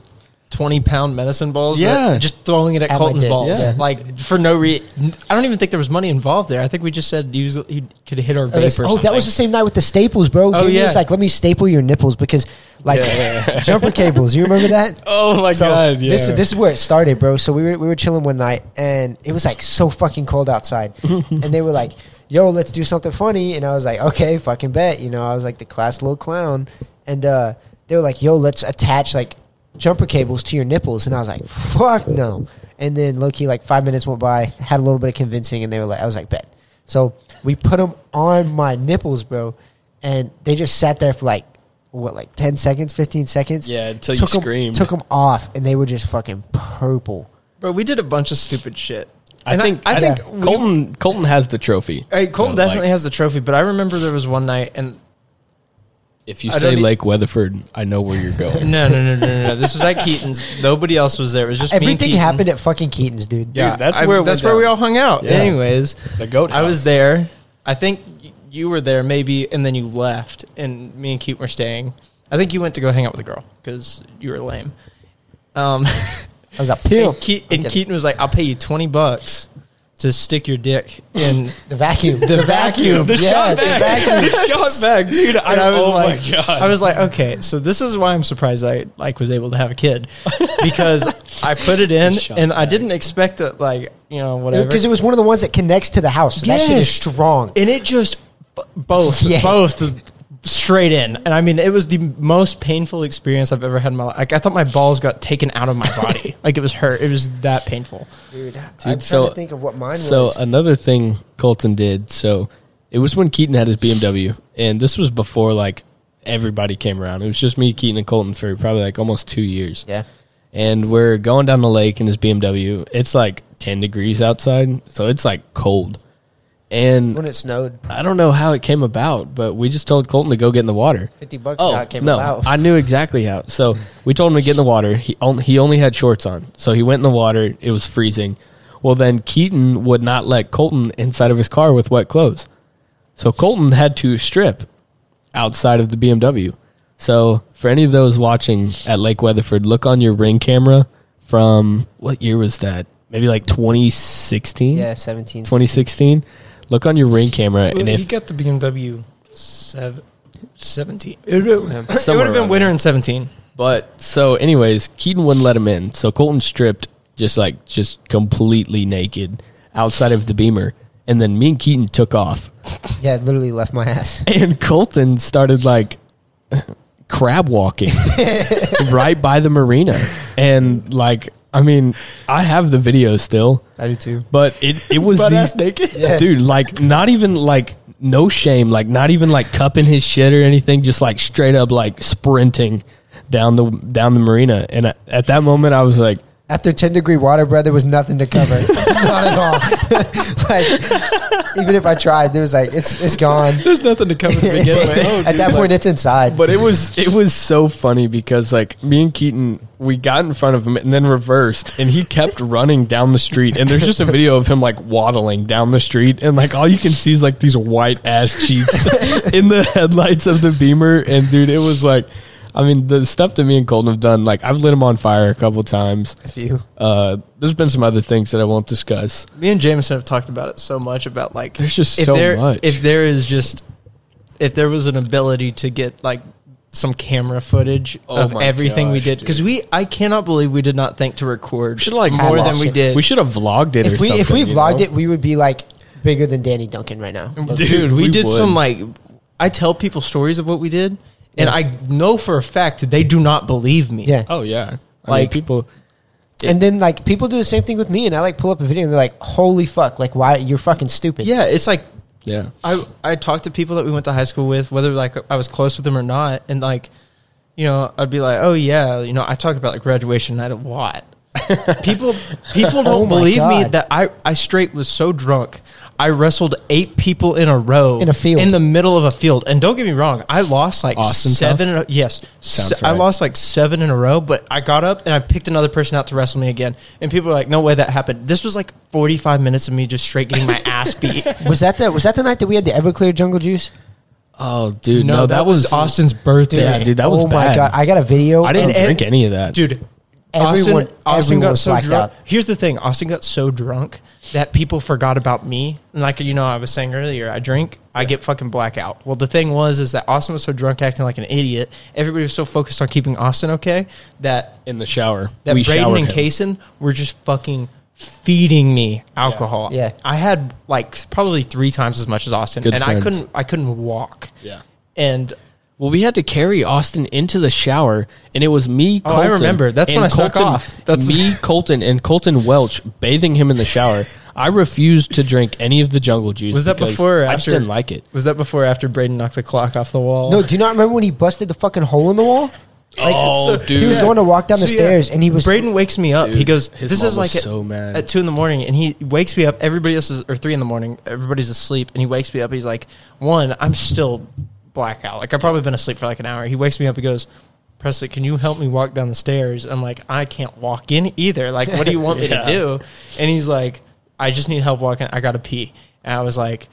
twenty pound medicine balls. that- Yeah. just throwing it at, At Kolton's balls. yeah. Like for no reason. I don't even think there was money involved there. I think we just said he, was, he could hit our Oh, vape that's- or oh, that was the same night with the staples, bro. Oh, Jamie yeah. was like, let me staple your nipples because, like, jumper cables. You remember that? oh my so god, yeah. this is this is where it started, bro. So we were we were chilling one night, and it was like so fucking cold outside, and they were like, "Yo, let's do something funny," and I was like, "Okay, fucking bet." You know, I was like the class little clown, and uh, they were like, "Yo, let's attach like jumper cables to your nipples," and I was like, "Fuck no!" And then Loki, like five minutes went by, had a little bit of convincing, and they were like, "I was like, bet." So we put them on my nipples, bro. and they just sat there for like what, like ten seconds, fifteen seconds. Yeah, until you took 'em- screamed. Took them off, and they were just fucking purple. Bro, we did a bunch of stupid shit. I And think I, I, think think we- Kolton Kolton has the trophy. Hey, Kolton You know, definitely like, has the trophy, but I remember there was one night, and If you I say don't e- Lake Weatherford, I know where you're going. no, no, no, no, no, no. This was at Keaton's. Nobody else was there. It was just me and Everything Keaton. happened at fucking Keaton's, dude. Yeah, Dude, that's I- where it that's went where we down. all hung out. Yeah. Anyways, The goat. I was house. there. I think y- you were there, maybe, and then you left, and me and Keaton were staying. I think you went to go hang out with a girl because you were lame. Um, I was a pimp. and, Ke- and Keaton was like, "I'll pay you twenty bucks to stick your dick in." The vacuum. The vacuum. The The yeah, shot the vacuum. the shot back, dude. I, I was oh like, my god! I was like, okay, so this is why I'm surprised I like was able to have a kid because I put it in Shot and I didn't expect it, like you know whatever. Because it was one of the ones that connects to the house. So that shit is strong. and it just both Yeah. both straight in and i mean it was the most painful experience i've ever had in my life like i thought my balls got taken out of my body like it was hurt it was that painful Dude, I'm trying so- to think of what mine So was. another thing Kolton did. So it was when Keaton had his BMW, and this was before like everybody came around. It was just me, Keaton, and Kolton for probably like almost two years. yeah. And we're going down the lake in his BMW. It's like ten degrees outside, so it's like cold. And When it snowed, I don't know how it came about, but we just told Kolton to go get in the water. 50 bucks Oh came no! about. I knew exactly how. So we told him to get in the water. He only, he only had shorts on, so he went in the water. It was freezing. Well, then Keaton would not let Kolton inside of his car with wet clothes, so Kolton had to strip outside of the BMW. So for any of those watching at Lake Weatherford, look on your ring camera from what year was that? Maybe like 2016. yeah, 17. 2016. Look on your ring camera, and he if got the bmw seven, 17 it would have Somewhere been around winter there. in 17 But so, anyways, Keaton wouldn't let him in. So Kolton stripped, just like just completely naked outside of the Beamer, and then me and Keaton took off, Yeah, it literally left my ass. and Kolton started like crab walking right by the marina, and like I mean, I have the video still, I do too. but it it was the naked? Yeah. dude like not even like no shame like not even like cupping his shit or anything just like straight up like sprinting down the down the marina and at that moment i was like After 10 degree water, bro, there was nothing to cover. Not at all. like, even if I tried, there was like, it's it's gone. there's nothing to cover to begin with oh, At that point, it's inside. but it was it was so funny because like me and keaton we got in front of him and then reversed and he kept running down the street and there's just a video of him like waddling down the street and like all you can see is like these white ass cheeks in the headlights of the beamer and dude it was like I mean, the stuff that me and Kolton have done, like I've lit him on fire a couple times. a few. Uh, there's been some other things that I won't discuss. me and jameson have talked about it so much about like There's just if so there much. if there is just if there was an ability to get like some camera footage Oh of my everything we did because we I cannot believe we did not think to record We should like more than we did. We should have vlogged it. If or we if we vlogged know? it, we would be like bigger than Danny Duncan right now. dude, we, we did would. some like I tell people stories of what we did, and I know for a fact they do not believe me. Yeah. Oh yeah, I Like- mean, people. and then like people do the same thing with me, and I like pull up a video and they're like, "Holy fuck! Like, why you're fucking stupid?" yeah. It's like Yeah, I I talked to people that we went to high school with, whether like I was close with them or not, and like, you know, I'd be like, oh yeah, you know, I talk about like graduation night at Watt. people people oh don't Oh my believe me God. that I I straight was so drunk. I wrestled eight people in a row In a field. in the middle of a field, and don't get me wrong, I lost like Austin's seven. In a, yes, Sounds se- I right. lost like seven in a row, but I got up and I picked another person out to wrestle me again, and people were like, "No way that happened." This was like forty five minutes of me just straight getting my ass beat. Was that the was that the night that we had the Everclear Jungle Juice? Oh, dude, no, no, that, that, was, Austin's birthday. Yeah, dude, that was oh my bad. god! I got a video. I didn't And- drink any of that. dude. Everyone- Austin, Austin everyone got was so blacked drunk. out. Here's the thing: Austin got so drunk that people forgot about me. And like you know, I was saying earlier, I drink, I get fucking blackout. Well, the thing was is that Austin was so drunk, acting like an idiot. Everybody was so focused on keeping Austin okay that in the shower, that we Braden and him. Kaysen were just fucking feeding me alcohol. Yeah. I had like probably three times as much as Austin, Good and friends. I couldn't I couldn't walk. Yeah, And Well, we had to carry Austin into the shower, and it was me. Oh, I Kolton, remember. That's when I suck Kolton- off. That's- me, Kolton, and Colton Welch bathing him in the shower. I refused to drink any of the jungle juice. Was that before or I just didn't like it. Was that before or after Braden knocked the clock off the wall? No, do you not remember when he busted the fucking hole in the wall? Like, Oh, so- dude. He was going to walk down the So, yeah, stairs, and he was Braden wakes me up. Dude, he goes, his "This mom is like was at, so mad. at two in the morning," and he wakes me up. Everybody else is or three in the morning. Everybody's asleep, and he wakes me up. He's like, "One, I'm still blackout. Like I've probably been asleep for like an hour." He wakes me up. He goes. Presley, can you help me walk down the stairs? I'm like, I can't walk in either. Like, what do you want me to do? And he's like, I just need help walking. I gotta pee. And I was like,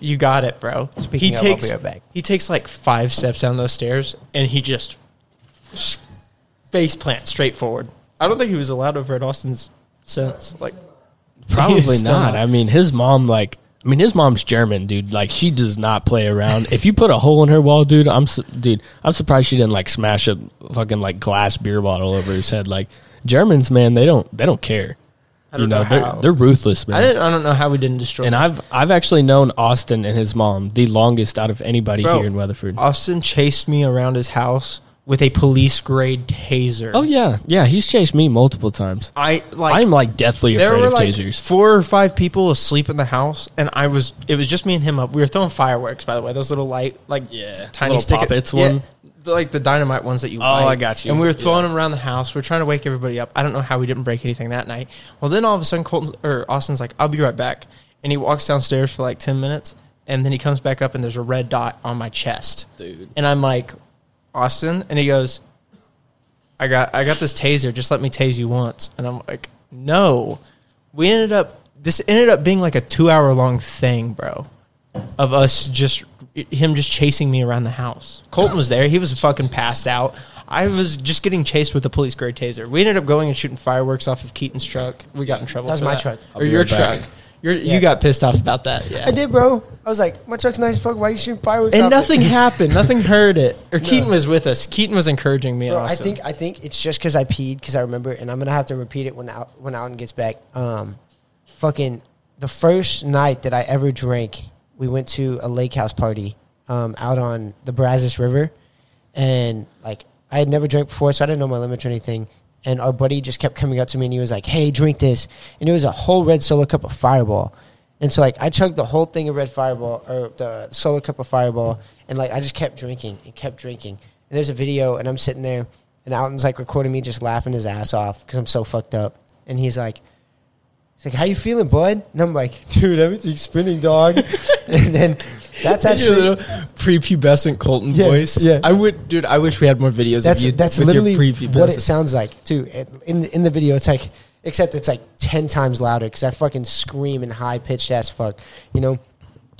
You got it, bro. Speaking he of, takes be right back. he takes like five steps down those stairs, and he just face plant straight forward. I don't think he was allowed over at Austin's since. Like, Probably not. not. I mean, his mom, like, I mean, his mom's German, dude. Like, she does not play around. if you put a hole in her wall, dude, I'm, su- dude, I'm surprised she didn't like smash a fucking like glass beer bottle over his head. Like, Germans, man, they don't, they don't care. I You don't know, know they're how. they're ruthless, man. I didn't. I don't know how we didn't destroy. and. I've I've actually known Austin and his mom the longest out of anybody Bro, here in Weatherford. Austin chased me around his house with a police grade taser. Oh yeah, yeah, he's chased me multiple times. I like. I'm like deathly there afraid were of like tasers. four or five people asleep in the house, and I was. It was just me and him up. We were throwing fireworks, by the way. Those little light, like Yeah, tiny little stick poppets yeah, one. like the dynamite ones that you. Oh, light. I got you. And we were throwing Yeah. them around the house. We are trying to wake everybody up. I don't know how we didn't break anything that night. Well, then all of a sudden, Kolton or Austin's like, "I'll be right back," and he walks downstairs for like ten minutes, and then he comes back up, and there's a red dot on my chest, Dude. and I'm like, Austin, and he goes, I got I got this taser. Just let me tase you once. And I'm like, no. We ended up this ended up being like a two hour long thing, bro, of us just him just chasing me around the house. Kolton was there. He was fucking passed out. I was just getting chased with a police grade taser. We ended up going and shooting fireworks off of Keaton's truck. We got in trouble. That was for my truck. I'll or be your right back. truck. You're, Yeah. You got pissed off about that. Yeah. I did, bro. I was like, my truck's nice fuck. Why you shooting fireworks? And off it?" nothing happened. Nothing hurt it. Or Keaton was with us. Keaton was encouraging me. Bro, I think I think it's just because I peed because I remember, and I'm gonna have to repeat it when Al- when Alton gets back. Um, fucking the first night that I ever drank, we went to a lake house party um, out on the Brazos River, and like I had never drank before, so I didn't know my limits or anything. And our buddy just kept coming up to me, and he was like, "Hey, drink this," and it was a whole red solo cup of Fireball. And so like I chugged the whole thing of red Fireball or the solo cup of Fireball, and like I just kept drinking and kept drinking. And there's a video, and I'm sitting there, and Alton's like recording me just laughing his ass off because I'm so fucked up. And he's like, he's like, "How you feeling, bud?" And I'm like, "Dude, everything's spinning, dog." and then that's actually little prepubescent Kolton Yeah, voice. yeah. I would, dude. I wish we had more videos that's of you. that's literally what it sounds like too. In the, in the video, it's like except it's like ten times louder because I fucking scream in high pitched ass fuck, you know.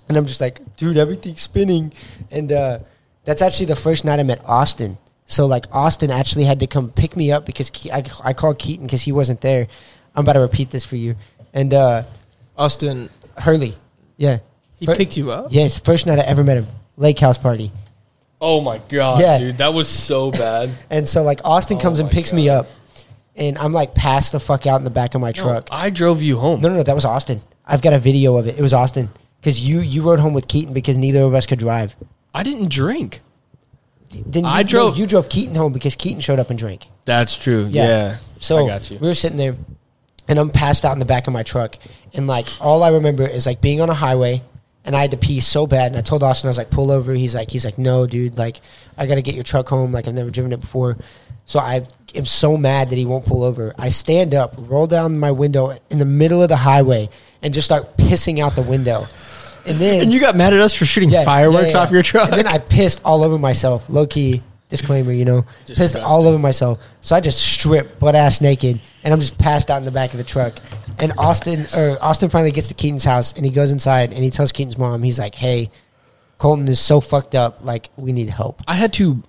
And I'm just like, dude, everything's spinning, and uh, that's actually the first night I met Austin. So like Austin actually had to come pick me up because Ke- I, I called Keaton because he wasn't there. I'm about to repeat this for you. And uh, Austin, Hurley, yeah, he Fir- picked you up. yes, first night I ever met him, lake house party. Oh my god, Yeah. dude, that was so bad. And so like Austin Oh comes and my picks me up, and I'm like passed the fuck out in the back of my truck. I drove you home. No, no, no, that was Austin. I've got a video of it. It was Austin because you you rode home with Keaton because neither of us could drive. I didn't drink. Then you, I no, drove- you drove Keaton home because Keaton showed up and drank. That's true. Yeah. Yeah. So I got you. we were sitting there, and I'm passed out in the back of my truck, and like all I remember is like being on a highway, and I had to pee so bad, and I told Austin I was like pull over. He's like he's like no, dude, like I got to get your truck home. Like I've never driven it before, so I am so mad that he won't pull over. I stand up, roll down my window in the middle of the highway, and just start pissing out the window, and then And you got mad at us for shooting yeah, fireworks yeah, yeah. off your truck. And then I pissed all over myself. Low key disclaimer, you know, pissed all over myself. So I just stripped butt ass naked, and I'm just passed out in the back of the truck. And Austin, or Austin, finally gets to Keaton's house, and he goes inside, and he tells Keaton's mom, he's like, "Hey, Kolton is so fucked up. Like, we need help." I had to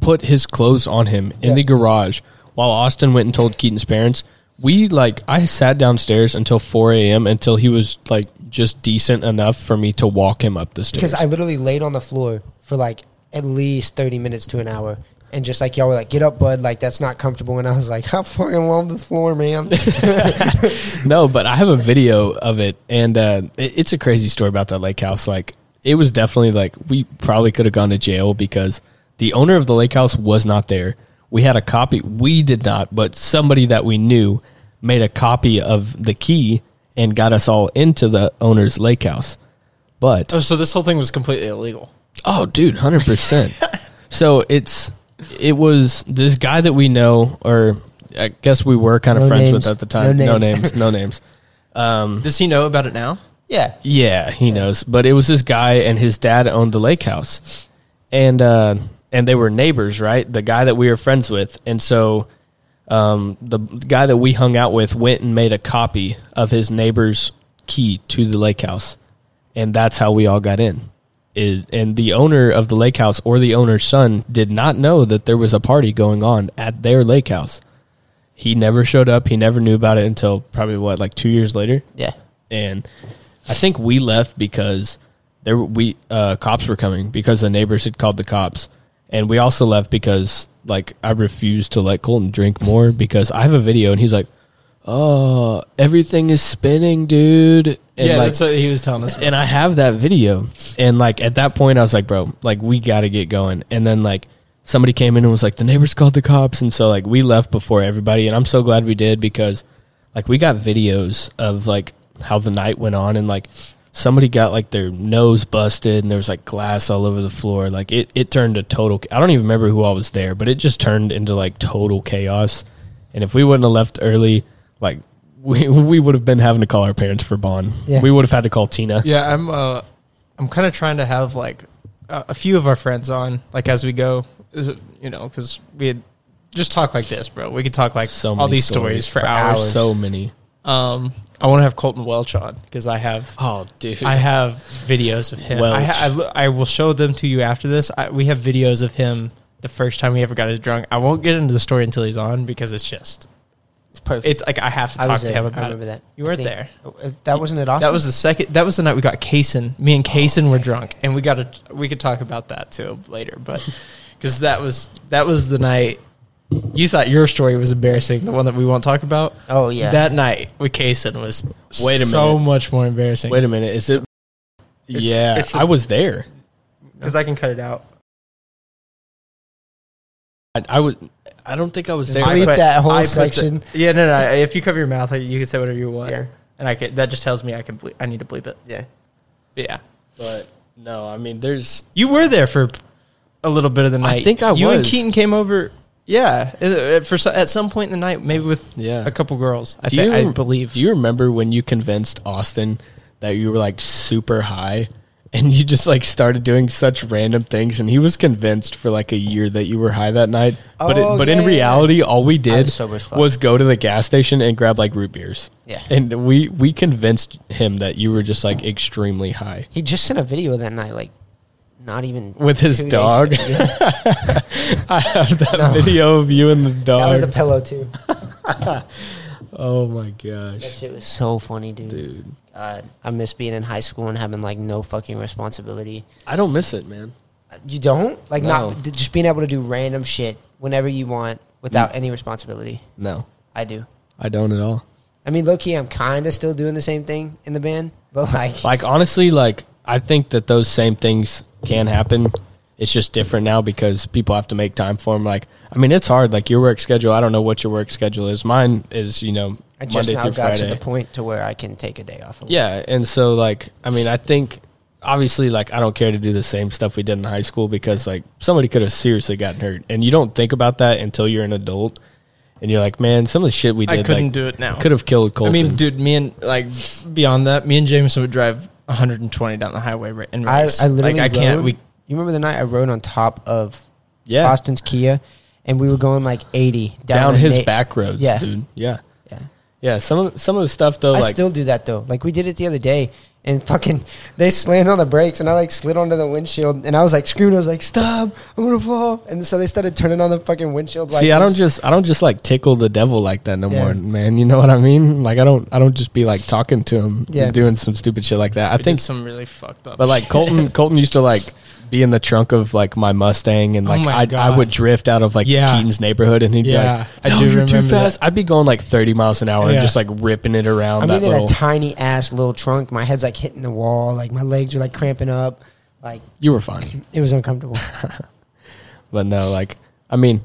put his clothes on him in Yeah. the garage while Austin went and told Keaton's parents. We like I sat downstairs until four a.m. until he was like just decent enough for me to walk him up the stairs. Because I literally laid on the floor for like at least thirty minutes to an hour. And just like y'all were like, get up, bud. Like that's not comfortable. And I was like, I fucking love this floor, man. no, but I have a video of it, and uh, it, it's a crazy story about that lake house. Like it was definitely like we probably could have gone to jail because the owner of the lake house was not there. We had a copy. We did not, but somebody that we knew made a copy of the key and got us all into the owner's lake house. But Oh, so this whole thing was completely illegal. Oh, dude, hundred percent. So it's it was this guy that we know, or I guess we were kind of No friends names. with at the time. No No names. names, no names. Um, Does he know about it now? Yeah. yeah, he knows. But it was this guy, and his dad owned the lake house, and uh, and they were neighbors, right? The guy that we were friends with, and so um, the guy that we hung out with went and made a copy of his neighbor's key to the lake house, and that's how we all got in. It, and the owner of the lake house or the owner's son did not know that there was a party going on at their lake house. He never showed up. He never knew about it until probably what, like two years later Yeah. and I think we left because there we uh, cops were coming because the neighbors had called the cops, and we also left because like I refused to let Kolton drink more because I have a video and he's like, "Oh, everything is spinning, dude." And yeah, like, that's what he was telling us. and I have that video. And like at that point, I was like, bro, like we got to get going. And then like somebody came in and was like, the neighbors called the cops, and so like we left before everybody. And I'm so glad we did because like we got videos of like how the night went on, and like somebody got like their nose busted, and there was like glass all over the floor. Like it, it turned to total. I don't even remember who all was there, but it just turned into like total chaos. And if we wouldn't have left early, like we we would have been having to call our parents for bond. Yeah. We would have had to call Tina. Yeah, I'm. Uh, I'm kind of trying to have like a, a few of our friends on, like as we go. You know, because we had just talk like this, bro. We could talk like so all many these stories, for, for hours. So many. Um, I want to have Colton Welch on because I have Oh, dude. I have videos of him. I, Welch. ha- I, l- I will show them to you after this. I, we have videos of him the first time he ever got as drunk. I won't get into the story until he's on because it's just It's perfect. it's like I have to I talk was to there. him I about remember it. that. You I weren't think- there. Uh, That wasn't it. Austin? That was the second. That was the night we got Kaysen. Me and Kaysen were drunk, and we got to. We could talk about that too later, but because that was that was the night you thought your story was embarrassing, the one that we won't talk about. Oh yeah. That night with Kaysen was Wait a minute so minute. much more embarrassing. Wait a minute. Is it? yeah, it's a- I was there. because I can cut it out. I, I was. I don't think I was there. I Bleep put- that whole I put the- section. yeah, no, no. If you cover your mouth, you can say whatever you want. Yeah. and I can. That just tells me I can. Bleep, I need to bleep it. yeah. Yeah, but no, I mean, there's. you were there for a little bit of the night. I think I was You and was. Keaton came over. Yeah, uh, for so- at some point in the night, maybe with Yeah. a couple girls. I Do think you- I believe. Do you remember when you convinced Austin that you were like super high? And you just like started doing such random things, and he was convinced for like a year that you were high that night. But Oh, it, but yeah, in yeah, reality, all we did was sober as fuck. was go to the gas station and grab like root beers. Yeah. And we we convinced him that you were just like extremely high He just sent a video that night, like not even with his dog. Yeah. I have that No. video of you and the dog that was the pillow too. oh my gosh. That shit was so funny, dude. dude! God, I miss being in high school and having like no fucking responsibility. I don't miss it, man. You don't like No. not just being able to do random shit whenever you want without any responsibility. No, I do. I don't at all. I mean, low key, I'm kind of still doing the same thing in the band, but like, Like honestly, like I think that those same things can happen. It's just different now because people have to make time for them. Like, I mean, it's hard. Like your work schedule. I don't know what your work schedule is. Mine is, you know, I just Monday now through got Friday. to the point to where I can take a day off. Of work. Yeah, and so like I mean I think obviously like I don't care to do the same stuff we did in high school because like somebody could have seriously gotten hurt and you don't think about that until you're an adult and you're like man some of the shit we did. I did couldn't like, do it now. could have killed I mean, dude, me and like beyond that, me and Jameson would drive 120 down the highway ra- and I, race. I literally like I can't. We you remember the night I rode on top of yeah, Austin's Kia, and we were going like 80 down, down his na- back roads, Yeah. dude. Yeah, Yeah, yeah. Some of some of the stuff though, I like still do that though. Like we did it the other day, and fucking they slammed on the brakes, and I like slid onto the windshield, and I was like screaming. I was like, "Stop! I'm gonna fall!" And so they started turning on the fucking windshield. see, I don't just I don't just like tickle the devil like that no Yeah. more, man. You know what I mean? Like I don't I don't just be like talking to him, Yeah. doing some stupid shit like that. I we think some really fucked up. But like. Kolton, Kolton used to like be in the trunk of like my Mustang, and Oh like my I, I would drift out of like Yeah. Keaton's neighborhood, and he'd Yeah, be like, I "No, do you're too remember fast." I'd be going like 30 miles an hour and just like ripping it around I'm that in little. a tiny ass little trunk. My head's like hitting the wall. Like my legs are like cramping up. Like You were fine. it was uncomfortable. But no, like I mean,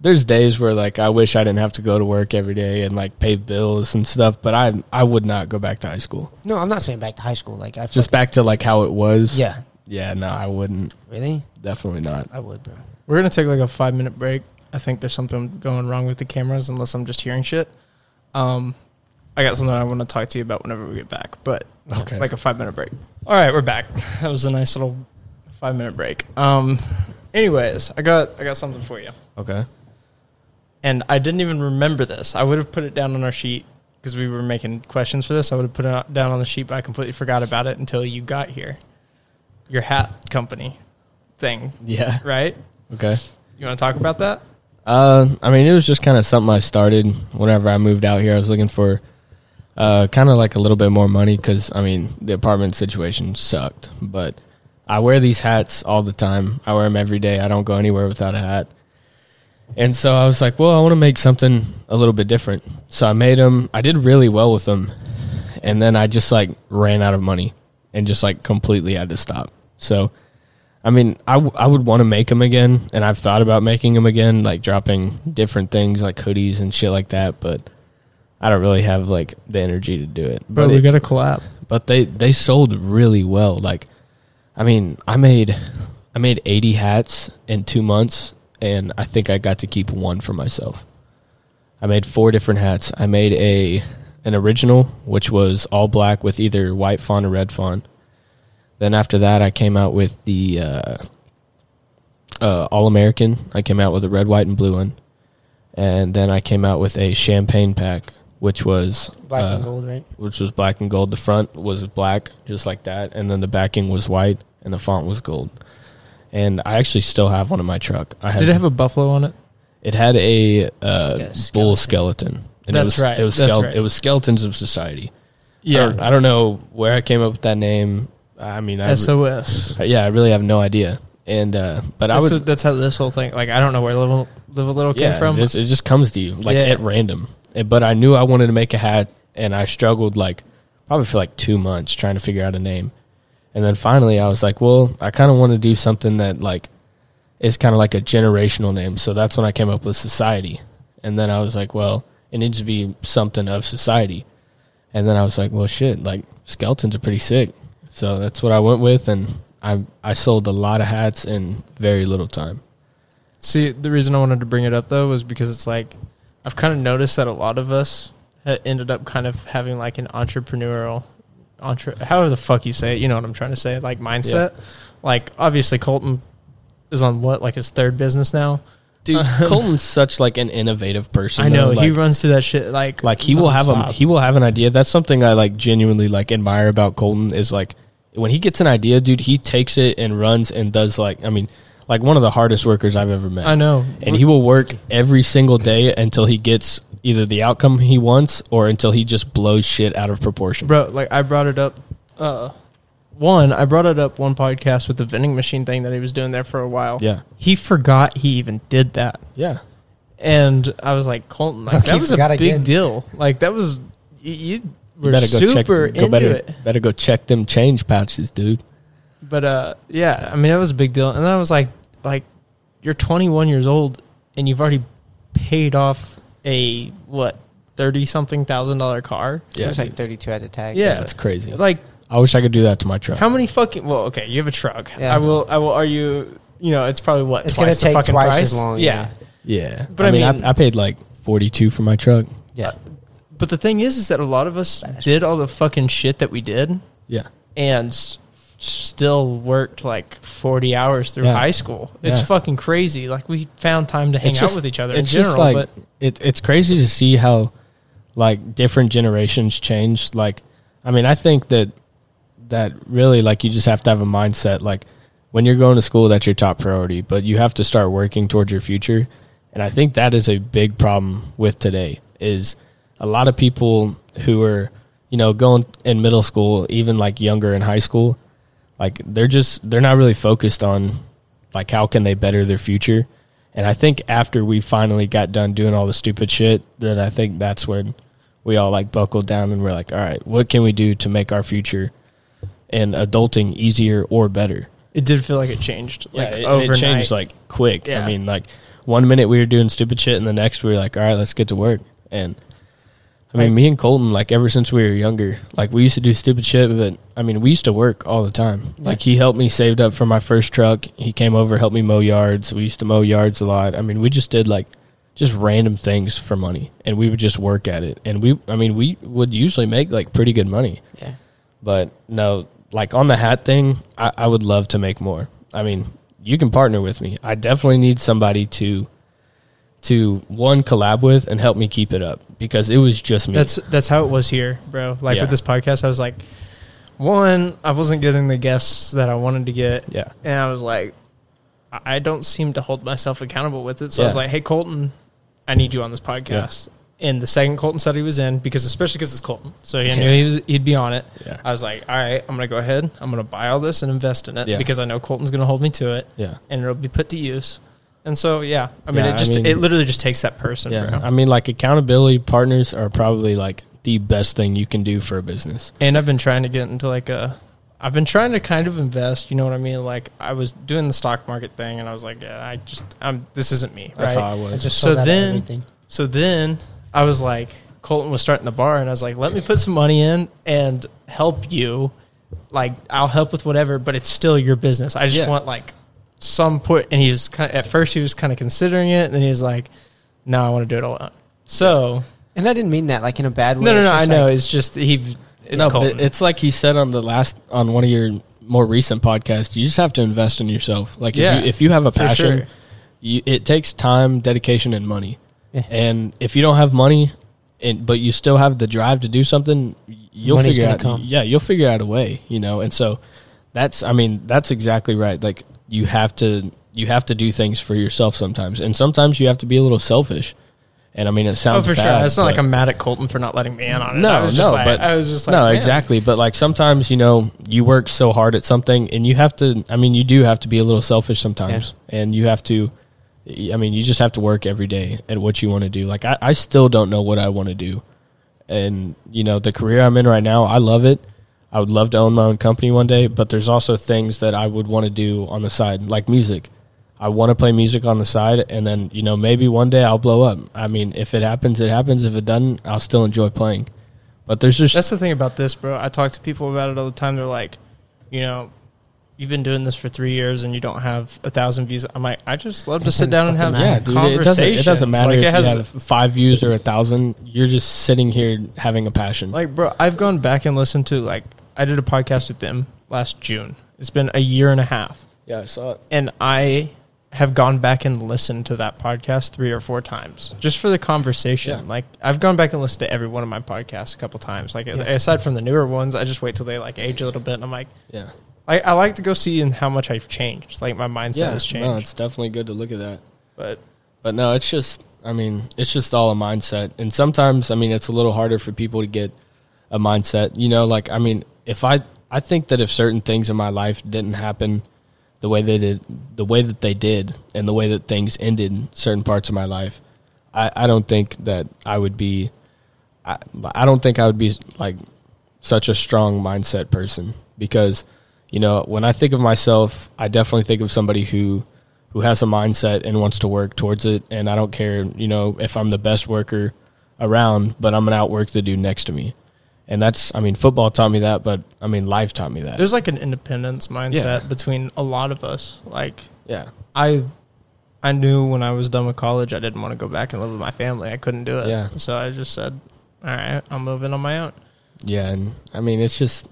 there's days where like I wish I didn't have to go to work every day and like pay bills and stuff, but I I would not go back to high school. no, I'm not saying back to high school. Like I Just just back to like how it was. yeah, Yeah, no, I wouldn't. really, Definitely not. I would, bro. We're gonna take like a five minute break. I think there's something going wrong with the cameras, unless I'm just hearing shit. Um, I got something I want to talk to you about whenever we get back, but Okay. like a five minute break. All right, we're back. That was a nice little five minute break. Um, anyways, I got I got something for you, Okay. and I didn't even remember this. I would have put it down on our sheet because we were making questions for this. I would have put it down on the sheet, but I completely forgot about it until you got here. Your hat company thing, Yeah. right? Okay. You want to talk about that? Uh, I mean, it was just kind of something I started whenever I moved out here. I was looking for uh, kind of like a little bit more money because, I mean, the apartment situation sucked. But I wear these hats all the time. I wear them every day. I don't go anywhere without a hat. And so I was like, well, I want to make something a little bit different. So I made them. I did really well with them. And then I just like ran out of money and just like completely had to stop. So I mean, I, w- I would want to make them again, and I've thought about making them again, like dropping different things like hoodies and shit like that. But I don't really have like the energy to do it. Bro, But we it- got a collab. but they they sold really well. Like, I mean, I made I made eighty hats in two months, and I think I got to keep one for myself. I made four different hats. I made a an original, which was all black with either white font or red font. Then after that, I came out with the uh, uh, All American. I came out with a red, white, and blue one, and then I came out with a champagne pack, which was Black uh, and gold, right? which was black and gold. The front was black, just like that, and then the backing was white, and the font was gold. And I actually still have one in my truck. I Did it have a buffalo on it? It had a uh, Like a bull skeleton. skeleton. And That's it was, right, It was that's skele- right. It was skeletons of society. I don't, I don't know where I came up with that name. I mean, I, SOS. yeah, I really have no idea. And uh, but I That's, would that's how this whole thing. Like, I don't know where live a, live a little yeah, came from. this- it just comes to you like Yeah. at random. And- But I knew I wanted to make a hat, and I struggled like probably for like two months trying to figure out a name. And then finally, I was like, well, I kind of want to do something that like is kind of like a generational name. So that's when I came up with society. And then I was like, well, it needs to be something of society. And then I was like, well, shit, like skeletons are pretty sick. So that's what I went with, and I I sold a lot of hats in very little time. See, the reason I wanted to bring it up though was because it's like I've kind of noticed that a lot of us ended up kind of having like an entrepreneurial, entre however the fuck you say it, you know what I'm trying to say, like mindset. Like obviously Kolton is on what like his third business now. Dude, Kolton's such like an innovative person. I know though. he runs through that shit like like he will have a he will have an idea. That's something I like genuinely like admire about Kolton is like when he gets an idea, dude, he takes it and runs and does like I mean, like one of the hardest workers I've ever met. I know, And he will work every single day until he gets either the outcome he wants or until he just blows shit out of proportion. bro. Like I brought it up. Uh, one, I brought it up one podcast with the vending machine thing that he was doing there for a while. Yeah. he forgot he even did that. Yeah. And I was like, Kolton, like, Look, that he was a big again. deal. Like that was you, you were You better go check super go into better it. better go check them change pouches, dude. But uh, yeah, I mean that was a big deal. And then I was like, like you're 21 years old and you've already paid off a what thirty something thousand dollar car. It Yeah. was like 32 at the tag. Yeah. That's crazy. Like I wish I could do that to my truck. how many fucking? Well, okay, you have a truck. Yeah. I will. I will argue. You You know, it's probably what It's twice gonna the take fucking twice price. as long, Yeah. yeah. Yeah. But I I mean, mean- I, I paid like 42 for my truck. Yeah. But the thing is, is that a lot of us did all the fucking shit that we did, Yeah. and s- still worked like 40 hours through Yeah. high school. It's Yeah. fucking crazy. Like we found time to hang It's out with each other in It's general. just like but it, it's crazy to see how like different generations change. Like, I mean, I think that that really like you just have to have a mindset like when you're going to school that's your top priority, but you have to start working towards your future. And I think that is a big problem with today is a lot of people who are, you know, going in middle school, even like younger in high school, like they're just they're not really focused on like how can they better their future. And I think after we finally got done doing all the stupid shit, then I think that's when we all like buckled down and we're like, all right, what can we do to make our future and adulting easier or better? It did feel like it changed. Yeah, Like it, overnight. it changed like quick. Yeah. I mean, like one minute we were doing stupid shit, and the next we were like, all right, let's get to work. And I mean, me and Kolton, like ever since we were younger, like we used to do stupid shit, but I mean, we used to work all the time. Like he helped me saved up for my first truck. He came over, helped me mow yards. We used to mow yards a lot. I mean, we just did like just random things for money, and we would just work at it. And we, I mean, we would usually make like pretty good money. Yeah. But no, like on the hat thing, I, I would love to make more. I mean, you can partner with me. I definitely need somebody to to one collab with and help me keep it up because it was just me. That's that's how it was here, bro. Like Yeah. with this podcast, I was like, one, I wasn't getting the guests that I wanted to get, yeah, and I was like, I don't seem to hold myself accountable with it. So I was like, hey, Kolton, I need you on this podcast. And the second Kolton said he was in, because especially because it's Kolton, so he knew he was, he'd be on it. yeah, I was like, all right, I'm gonna go ahead. I'm gonna buy all this and invest in it Yeah. because I know Kolton's gonna hold me to it, yeah. and it'll be put to use. And so, yeah, I mean, Yeah, it I just mean- it literally just takes that person, Yeah, bro. I mean, like accountability partners are probably like the best thing you can do for a business. And I've been trying to get into like a, I've been trying to kind of invest. You know what I mean? Like I was doing the stock market thing, and I was like, yeah, I just, I'm, this isn't me, That's right? how I I was. just So saw that then- everything. So then I was like, Kolton was starting the bar, and I was like, let me put some money in and help you. Like I'll help with whatever, but it's still your business. I just Yeah. want like some put. And he was kind of, at first he was kind of considering it, and then he was like, no, I want to do it alone. So And I didn't mean that like in a bad way. no, no, no. I just know it's just he. It's no, Kolton. but it's like he said on the last on one of your more recent podcasts. You just have to invest in yourself. Like Yeah, if you if you have a passion, sure. you, it takes time, dedication, and money. Yeah. And if you don't have money, and but you still have the drive to do something, you'll Money's figure out. come. Yeah, you'll figure out a way. You know, and so that's. I mean, that's exactly right. Like you have to you have to do things for yourself sometimes, and sometimes you have to be a little selfish. And I mean, it sounds Oh, for sure. It's not like I'm mad at Kolton for not letting me in on it. No, I was just no, like, but- I was just like, no, man. exactly. But like sometimes, you know, you work so hard at something, and you have to. I mean, you do have to be a little selfish sometimes, and you have to. I mean, you just have to work every day at what you want to do. Like I, I still don't know what I want to do, and you know, the career I'm in right now, I love it. I would love to own my own company one day, but there's also things that I would want to do on the side, like music. I want to play music on the side, and then you know maybe one day I'll blow up. I mean, if it happens, it happens. If it doesn't, I'll still enjoy playing. But there's just That's the thing about this, bro. I talk to people about it all the time. They're like, you know, you've been doing this for three years and you don't have a thousand views. I'm like, I just love to sit down and have Yeah, dude, it doesn't, it doesn't matter Like, if it has, you have five views or a thousand. You're just sitting here having a passion. like, bro, I've gone back and listened to like I did a podcast with them last June. It's been a year and a half, yeah, I saw it. and I have gone back and listened to that podcast three or four times just for the conversation. Yeah. Like I've gone back and listened to every one of my podcasts a couple times. Like aside from the newer ones, I just wait till they like age a little bit, and I'm like. Yeah, I, I like to go see in how much I've changed. Like my mindset yeah. has changed. No, it's definitely good to look at that. but But no, it's just. I mean, it's just all a mindset, and sometimes, I mean, it's a little harder for people to get a mindset. You know, like I mean, if I, I think that if certain things in my life didn't happen the way they did, the way that they did, and the way that things ended in certain parts of my life, I, I don't think that I would be. I, I don't think I would be like such a strong mindset person because you know when I think of myself, I definitely think of somebody who who has a mindset and wants to work towards it, and I don't care you know if I'm the best worker around, but I'm gonna outwork the dude next to me, and that's I mean football taught me that, but I mean life taught me that. there's like an independence mindset Yeah. between a lot of us. Like yeah, I I knew when I was done with college I didn't want to go back and live with my family. I couldn't do it. Yeah. So I just said, All right, I'm moving on my own. yeah, and I mean it's just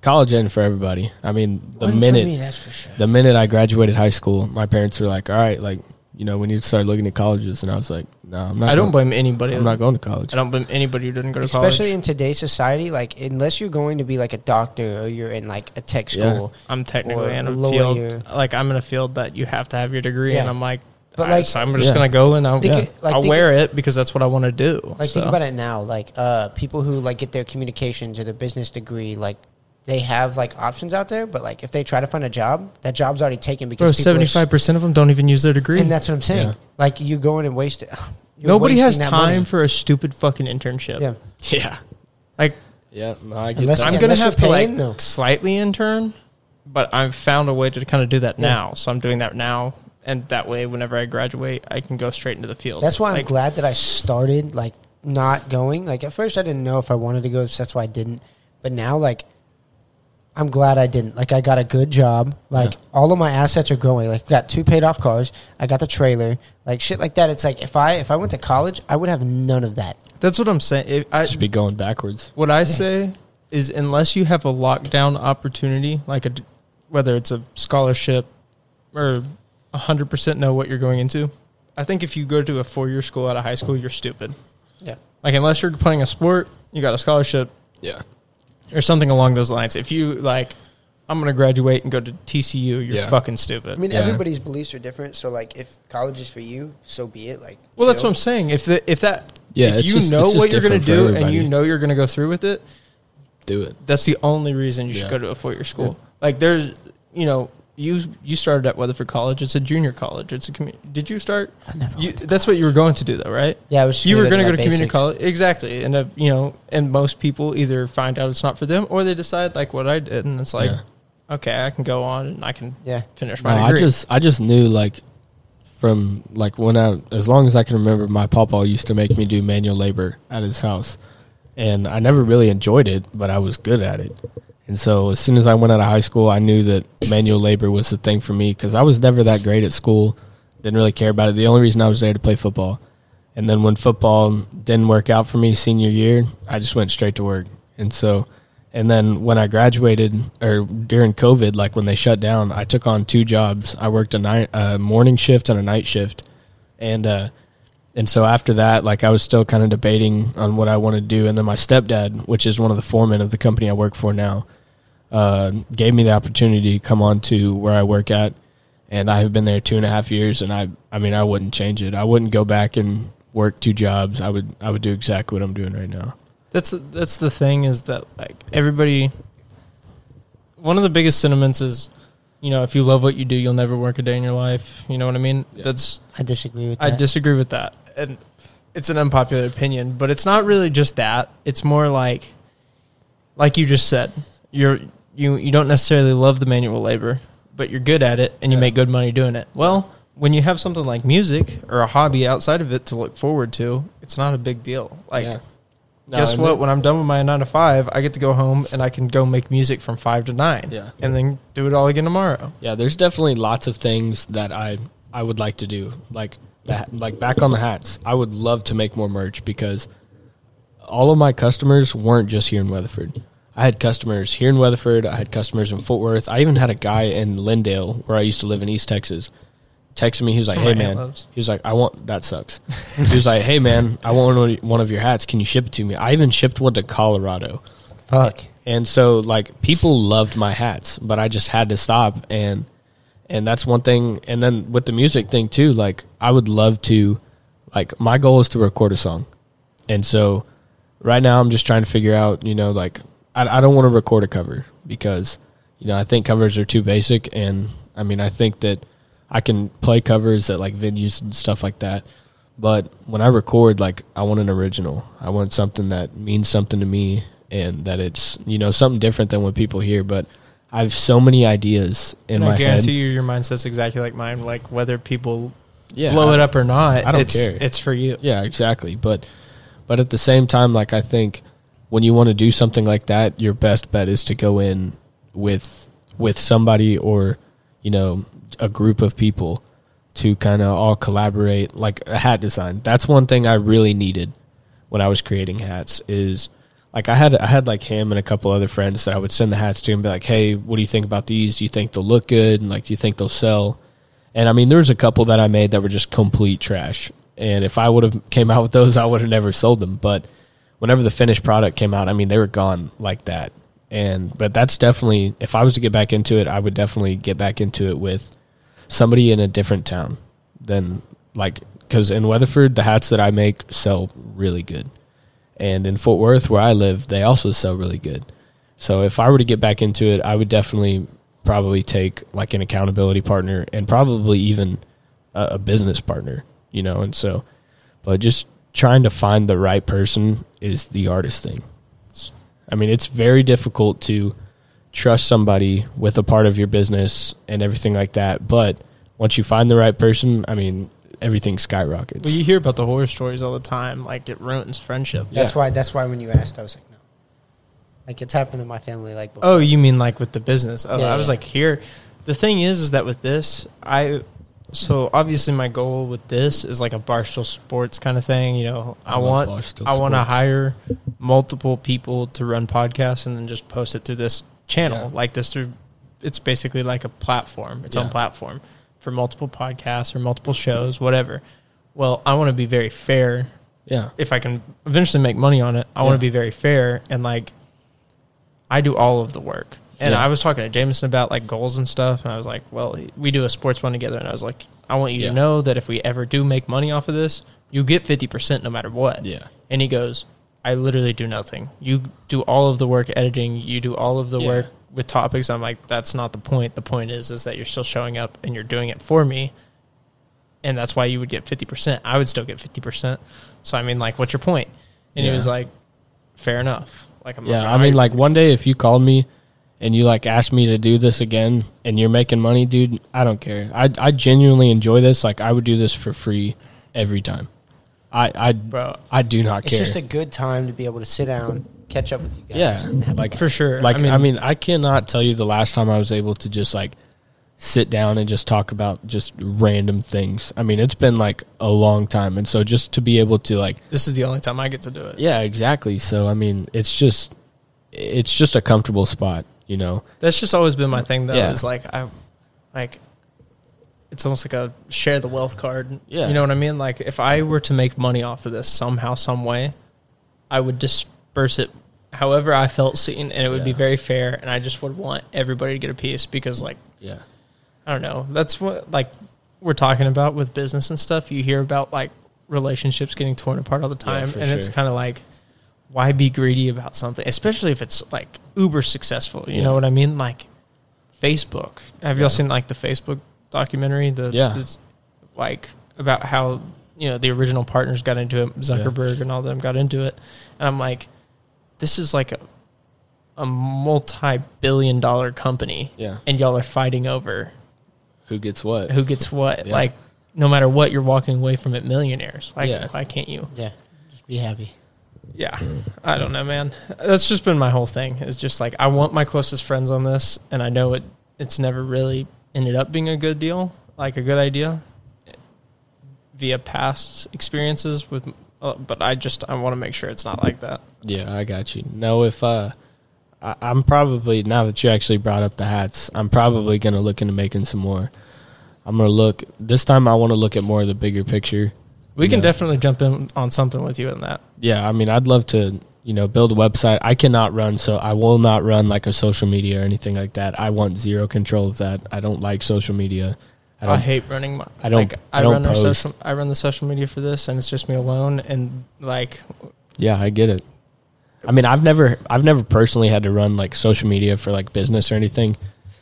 college ain't for everybody. I mean the Wasn't for minute me, that's for sure. the minute I graduated high school, my parents were like, "All right, like you know, we need to start looking at colleges," and I was like, "No, I'm not. I don't going, blame anybody. I'm not going to college." I don't blame anybody who didn't go to Especially college. Especially in today's society, like unless you're going to be like a doctor or you're in like a tech Yeah. school, I'm technically or in a a lawyer. field like I'm in a field that you have to have your degree Yeah. and I'm like But, but like- like so I'm just Yeah. gonna go and I'll, Think yeah, like, I'll think wear it because that's what I want to do. like think about it now, like uh, people who like get their communications or their business degree, like they have like options out there, but like if they try to find a job, that job's already taken because Bro, people are seventy s- five percent of them don't even use their degree. And that's what I'm saying. Yeah. Like you go in and waste it. you're Nobody has time money. for a stupid fucking internship. Yeah. Yeah, Like yeah. No, I get unless, I'm gonna have you're to like paying, no. slightly intern, but I've found a way to kind of do that Yeah. now. So I'm doing that now, and that way, whenever I graduate, I can go straight into the field. That's why I'm glad that I started like not going. Like at first, I didn't know if I wanted to go, so that's why I didn't. But now, like, I'm glad I didn't. Like, I got a good job. Like, all of my assets are growing. Like, got two paid off cars. I got the trailer. Like shit like that. It's like if I if I went to college, I would have none of that. That's what I'm saying. If I, Should be going backwards. What I say is, unless you have a lockdown opportunity, like a, whether it's a scholarship or hundred percent know what you're going into, I think if you go to a four year school out of high school, you're stupid. Yeah. Like unless you're playing a sport, you got a scholarship Yeah. Or something along those lines. If you like, I'm gonna graduate and go to TCU, you're Yeah. fucking stupid. I mean, Yeah. everybody's beliefs are different. So like, if college is for you, so be it. Like, well, that's what I'm saying. If the if that Yeah, if it's you just- know it's just what you're gonna different for do and you everybody. know you're gonna go through with it, Do it. That's the only reason you should Yeah. go to a four year school. Like there's, you know, you you started at Weatherford College. It's a junior college. It's a community. Did you start? I never You, to that's what you were going to do, though, right? Yeah, I was. just you were gonna go to my community college, exactly. And uh, you know, and most people either find out it's not for them, or they decide like what I did, and it's like, Yeah. okay, I can go on and I can Yeah. finish No, my I just I just knew like from like when I as long as I can remember, my papa used to make me do manual labor at his house, and I never really enjoyed it, but I was good at it. And so as soon as I went out of high school, I knew that manual labor was the thing for me because I was never that great at school. Didn't really care about it. The only reason I was there to play football. And then when football didn't work out for me senior year, I just went straight to work. And so, and then when I graduated or during COVID, like when they shut down, I took on two jobs. I worked a night, a morning shift and a night shift. And, uh, and so after that, like I was still kind of debating on what I want to do. And then my stepdad, which is one of the foremen of the company I work for now, uh, gave me the opportunity to come on to where I work at. And I have been there two and a half years. And I, I mean, I wouldn't change it. I wouldn't go back and work two jobs. I would, I would do exactly what I'm doing right now. That's that's the thing is that like everybody. One of the biggest sentiments is, you know, if you love what you do, you'll never work a day in your life. You know what I mean? Yeah. That's I disagree with That. I that. disagree with that, and it's an unpopular opinion, but it's not really just that. It's more like, like you just said, you're you you don't necessarily love the manual labor, but you're good at it and you Yeah. make good money doing it. Well, when you have something like music or a hobby outside of it to look forward to, it's not a big deal. Like. Yeah. No, Guess what? When I'm done with my nine to five, I get to go home and I can go make music from five to nine. Yeah. and then do it all again tomorrow. Yeah, there's definitely lots of things that I I would like to do. Like that like back on the hats. I would love to make more merch because all of my customers weren't just here in Weatherford. I had customers here in Weatherford, I had customers in Fort Worth. I even had a guy in Lindale where I used to live in East Texas. Texted me, he was like, "Hey where my aunt man," he was like, "I want that sucks." he was like, "Hey man, I want one of- one of your hats. Can you ship it to me?" I even shipped one to Colorado. Fuck. And so like people loved my hats, but I just had to stop and and that's one thing and then with the music thing too, like I would love to like my goal is to record a song. And so right now I'm just trying to figure out, you know, like I I don't want to record a cover because you know, I think covers are too basic and I mean, I think that I can play covers at like venues and stuff like that. But when I record, like I want an original. I want something that means something to me and that it's you know something different than what people hear. But I have so many ideas in And my I guarantee head. you, your mindset's exactly like mine. Like whether people Yeah, blow I- it up or not, I don't it's, care. It's for you. Yeah, exactly. But but at the same time, like I think when you want to do something like that, your best bet is to go in with with somebody or you know a group of people to kind of all collaborate like a hat design. That's one thing I really needed when I was creating hats is like I had I had like him and a couple other friends that I would send the hats to and be like, "Hey, what do you think about these? Do you think they'll look good? And like, do you think they'll sell?" And I mean, there was a couple that I made that were just complete trash. And if I would have came out with those, I would have never sold them. But whenever the finished product came out, I mean, they were gone like that. And but that's definitely if I was to get back into it, I would definitely get back into it with somebody in a different town than like because in Weatherford, the hats that I make sell really good, and in Fort Worth, where I live, they also sell really good. So if I were to get back into it, I would definitely probably take like an accountability partner and probably even a, a business partner, you know. And so, but just trying to find the right person is the hardest thing. I mean, it's very difficult to trust somebody with a part of your business and everything like that. But once you find the right person, I mean, everything skyrockets. Well, you hear about the horror stories all the time. Like it ruins friendship. That's Yeah. why. That's why when you asked, I was like, no. Like it's happened in my family. Like before. Oh, you mean like with the business? Oh, Yeah, I was yeah. like, here. The thing is, is that with this, I so obviously my goal with this is like a Barstool Sports kind of thing. You know, I, I want Barstool I want to hire multiple people to run podcasts and then just post it through this channel Yeah. like this through. It's basically like a platform, its own platform for multiple podcasts or multiple shows, whatever. Well, I want to be very fair yeah, if I can eventually make money on it, I want to be very fair and like I do all of the work. And Yeah. I was talking to Jameson about like goals and stuff, and I was like, "Well, we do a sports one together," and I was like, "I want you Yeah. to know that if we ever do make money off of this, you get fifty percent no matter what." yeah, And he goes, "I literally do nothing. You do all of the work editing. You do all of the Yeah. work with topics." I'm like, "That's not the point. The point is, is that you're still showing up and you're doing it for me." And that's why you would get fifty percent. I would still get fifty percent. So I mean, like, what's your point? And he was like, "Fair enough." Like, I'm yeah. like, I mean, like one day if you called me and you like asked me to do this again and you're making money, dude, I don't care. I I genuinely enjoy this. Like I would do this for free every time. I I bro, I do not it's care. It's just a good time to be able to sit down, catch up with you guys. Yeah, like- for sure. like I mean, I mean, I cannot tell you the last time I was able to just like sit down and just talk about just random things. I mean, it's been like a long time, and so just to be able to like, this is the only time I get to do it. yeah, exactly. So I mean, it's just it's just a comfortable spot, you know. That's just always been my thing, though. Yeah. Is like I, like, it's almost like a share the wealth card. Yeah. you know what I mean. Like if I were to make money off of this somehow, some way, I would disperse it however I felt seen, and it would be very fair. And I just would want everybody to get a piece because, like, Yeah, I don't know. That's what like we're talking about with business and stuff. You hear about like relationships getting torn apart all the time, for and it's kind of like, why be greedy about something, especially if it's like uber successful? You Yeah. know what I mean? Like Facebook. Have Yeah. y'all seen like the Facebook documentary? The Yeah. this, like about how you know the original partners got into it, Zuckerberg and all them got into it, and I'm like, this is like a a multi-billion dollar company yeah. and y'all are fighting over Who gets what? who gets what. Yeah. Like, no matter what, you're walking away from it millionaires. Why, Yeah. why can't you? Yeah, just be happy. Yeah, I don't know, man. That's just been my whole thing. It's just like I want my closest friends on this, and I know it. It's never really ended up being a good deal, like a good idea, via past experiences with. Uh, but I just I want to make sure it's not like that. Yeah, I got you. No, if uh, I, I'm probably now that you actually brought up the hats, I'm probably gonna look into making some more. I'm gonna look this time. I want to look at more of the bigger picture. We can Yeah. definitely jump in on something with you in that. Yeah, I mean, I'd love to, you know, build a website. I cannot run, so I will not run like a social media or anything like that. I want zero control of that. I don't like social media. I I, hate running my. I don't- Like, I I, don't run our post. social. I run the social media for this, and it's just me alone. And like, yeah, I get it. I mean, I've never, I've never personally had to run like social media for like business or anything,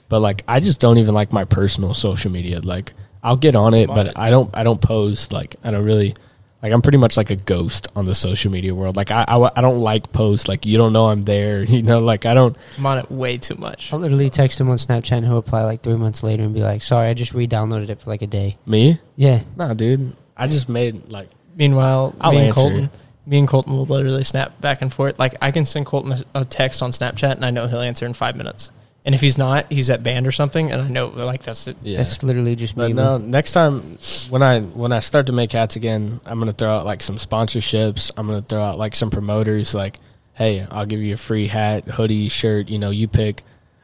but like I just don't even like my personal social media. Like I'll get on it, but I don't, I don't post. Like I don't really, like I'm pretty much like a ghost on the social media world. Like I, I, I don't like posts. Like you don't know I'm there. You know, like I don't. I'm on it way too much. I'll literally text him on Snapchat and he'll reply like three months later and be like, "Sorry, I just re-downloaded it for like a day." Me? Yeah, Nah, dude. I just made like Meanwhile, I'll me and answer. Kolton, me and Kolton will literally snap back and forth. Like I can send Kolton a, a text on Snapchat, and I know he'll answer in five minutes. And if he's not, he's at band or something, and I know like that's it. yeah. that's literally just But me. no, next time when I when I start to make hats again, I'm gonna throw out like some sponsorships. I'm gonna throw out like some promoters. Like, hey, I'll give you a free hat, hoodie, shirt. You know, you pick,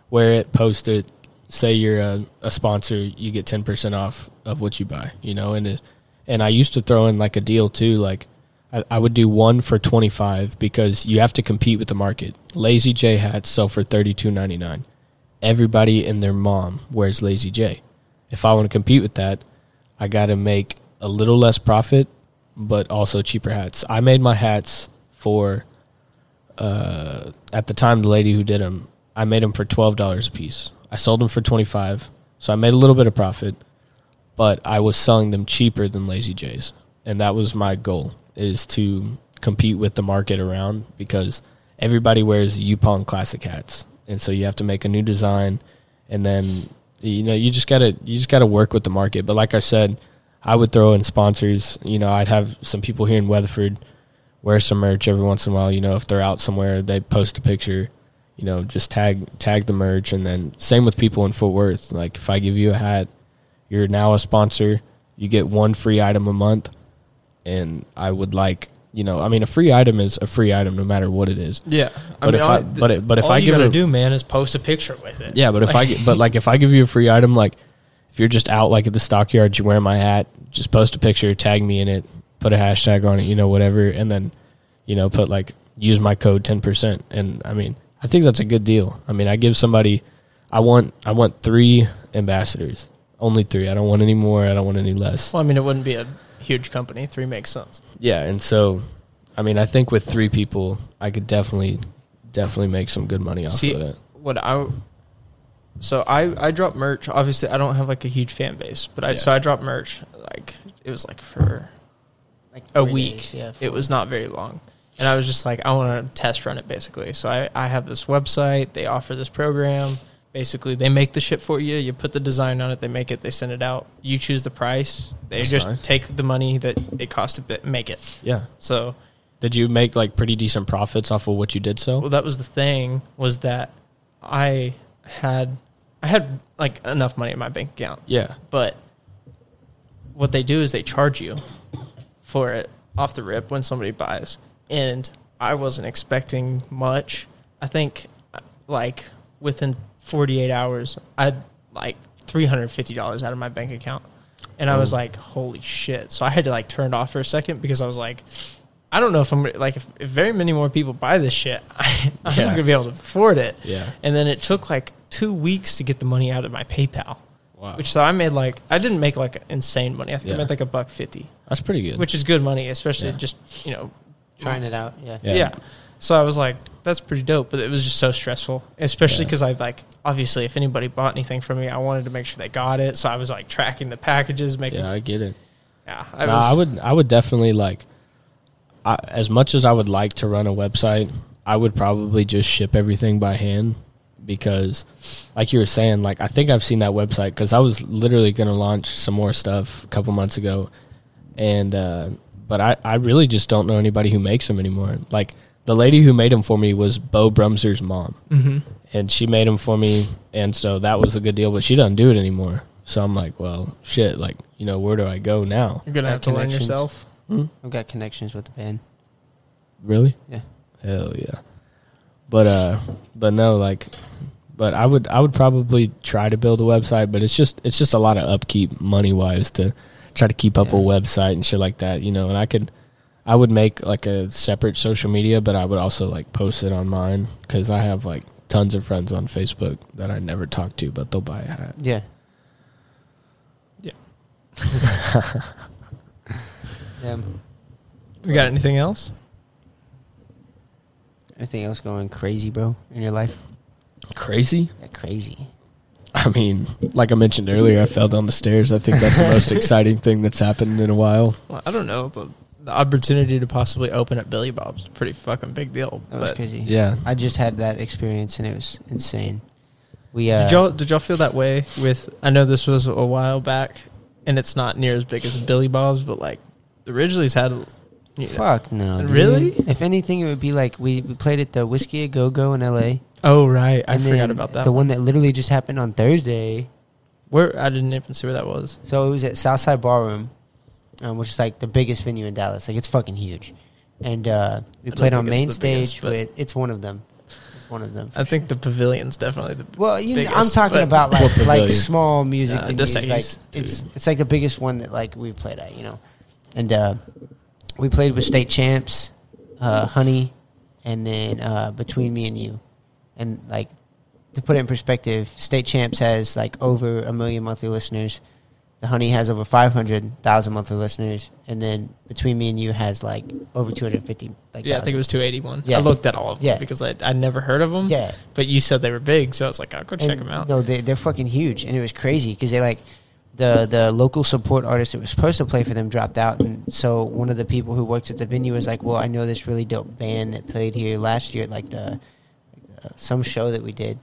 wear it, post it. Say you're a, a sponsor, you get ten percent off of what you buy. You know, and it, and I used to throw in like a deal too. Like, I, I would do one for twenty five because you have to compete with the market. Lazy J hats sell for thirty two ninety nine. Everybody and their mom wears Lazy J if I want to compete with that, I got to make a little less profit, but also cheaper hats. I made my hats for, uh, at the time, the lady who did them, I made them for twelve dollars a piece. I sold them for twenty five, so I made a little bit of profit, but I was selling them cheaper than Lazy J's, and that was my goal: is to compete with the market around because everybody wears Yupoong classic hats, and so you have to make a new design, and then you know you just gotta you just gotta work with the market. But like I said, I would throw in sponsors. You know, I'd have some people here in Weatherford wear some merch every once in a while. You know, if they're out somewhere, they post a picture. You know, just tag tag the merch, and then same with people in Fort Worth. Like if I give you a hat, you're now a sponsor. You get one free item a month, and I would like you know, I mean, a free item is a free item no matter what it is. Yeah, But if I- but it- but if all I you give gotta it do, man, is post a picture with it. Yeah, but if I but like if I give you a free item, like if you're just out like at the stockyards, you wear my hat, just post a picture, tag me in it, put a hashtag on it, you know, whatever, and then you know put like use my code ten percent, and I mean I think that's a good deal. I mean I give somebody, I want I want three ambassadors, only three. I don't want any more. I don't want any less. Well, I mean, it wouldn't be a huge company. Three makes sense. Yeah, and so I mean I think with three people, I could definitely definitely make some good money off See, of it. what I so I I drop merch. Obviously, I don't have like a huge fan base, but I Yeah. so I drop merch. Like it was like for Like a week. days, yeah, it was not very long, and I was just like, I want to test run it basically. So I I have this website. They offer this program. Basically, they make the shit for you. You put the design on it. They make it. They send it out. You choose the price. They That's just nice. take the money that it cost to make it. Yeah. So Did you make like pretty decent profits off of what you did sell? well that was the thing was that i had i had like enough money in my bank account Yeah. but what they do is they charge you for it off the rip when somebody buys and i wasn't expecting much i think uh, like within 48 hours i had like $350 out of my bank account and i was Oh. like holy shit so i had to like turn it off for a second because i was like I don't know if I'm like if, if very many more people buy this shit, I, I'm Yeah. not gonna be able to afford it. Yeah. And then it took like two weeks to get the money out of my PayPal. Wow. Which so I made like I didn't make like insane money. I think Yeah. I made like a buck fifty, That's pretty good. which is good money, especially Yeah. just you know trying it out. Yeah. Yeah. yeah. So I was like, that's pretty dope, but it was just so stressful, especially Yeah. because I like obviously if anybody bought anything from me, I wanted to make sure they got it. So I was like tracking the packages, making yeah, I get it. yeah. I, was, I would I would definitely like I, as much as I would like to run a website, I would probably just ship everything by hand because like you were saying like I think I've seen that website cuz I was literally going to launch some more stuff a couple months ago and uh but I I really just don't know anybody who makes them anymore. Like the lady who made them for me was Bo Brumser's mom. Mhm. and she made them for me, and so that was a good deal. But she doesn't do it anymore. So I'm like, well, shit. Like, you know, where do I go now? You're gonna have to learn connections. yourself. I've got connections with the band. Really? Yeah. Hell yeah. But uh, but no, like, but I would I would probably try to build a website, but it's just it's just a lot of upkeep money wise to try to keep up a website and shit like that, you know. And I could. I would make like a separate social media, but I would also like post it on mine because I have like tons of friends on Facebook that I never talk to, but they'll buy a hat. Yeah. Yeah. yeah. Um, we got anything else? Anything else going crazy, bro, in your life? Crazy? Yeah, crazy. I mean, like I mentioned earlier, I fell down the stairs. I think that's the most exciting thing that's happened in a while. Well, I don't know. The, the opportunity to possibly open up Billy Bob's a pretty fucking big deal. That was But crazy. Yeah. I just had that experience and it was insane. We uh, did y'all did y'all feel that way with? I know this was a while back, and it's not near as big as Billy Bob's, but like the Ridglea's had. You know, Fuck no. dude. Really? If anything, it would be like we, we played at the Whiskey a Go Go in L.A. oh right, I and forgot then about that. The one that literally just happened on Thursday. Where I didn't even see where that was. So it was at Southside Ballroom, um, which is like the biggest venue in Dallas. Like it's fucking huge. And uh, we I played on main the biggest, stage but- with. It's one of them. It's one of them. I think the pavilion's definitely the. Well, you know, I'm talking about like like small music Uh, venues. Desailly's, Like it's it's like the biggest one that like we played at, you know. And uh, we played with state champs, uh, Honey, and then uh, between me and you, and like to put it in perspective, state champs has like over a million monthly listeners. The Honey has over five hundred thousand monthly listeners, and then between me and you has like over two hundred fifty. Like Yeah, I think it was 281. Yeah. I looked at all of them Yeah. because I I'd never heard of them. yeah. But you said they were big, so I was like, I'll go check them out. No, they, they're fucking huge, and it was crazy because they like the the local support artist that was supposed to play for them dropped out, and so one of the people who works at the venue was like, "Well, I know this really dope band that played here last year at like the, like uh, some show that we did.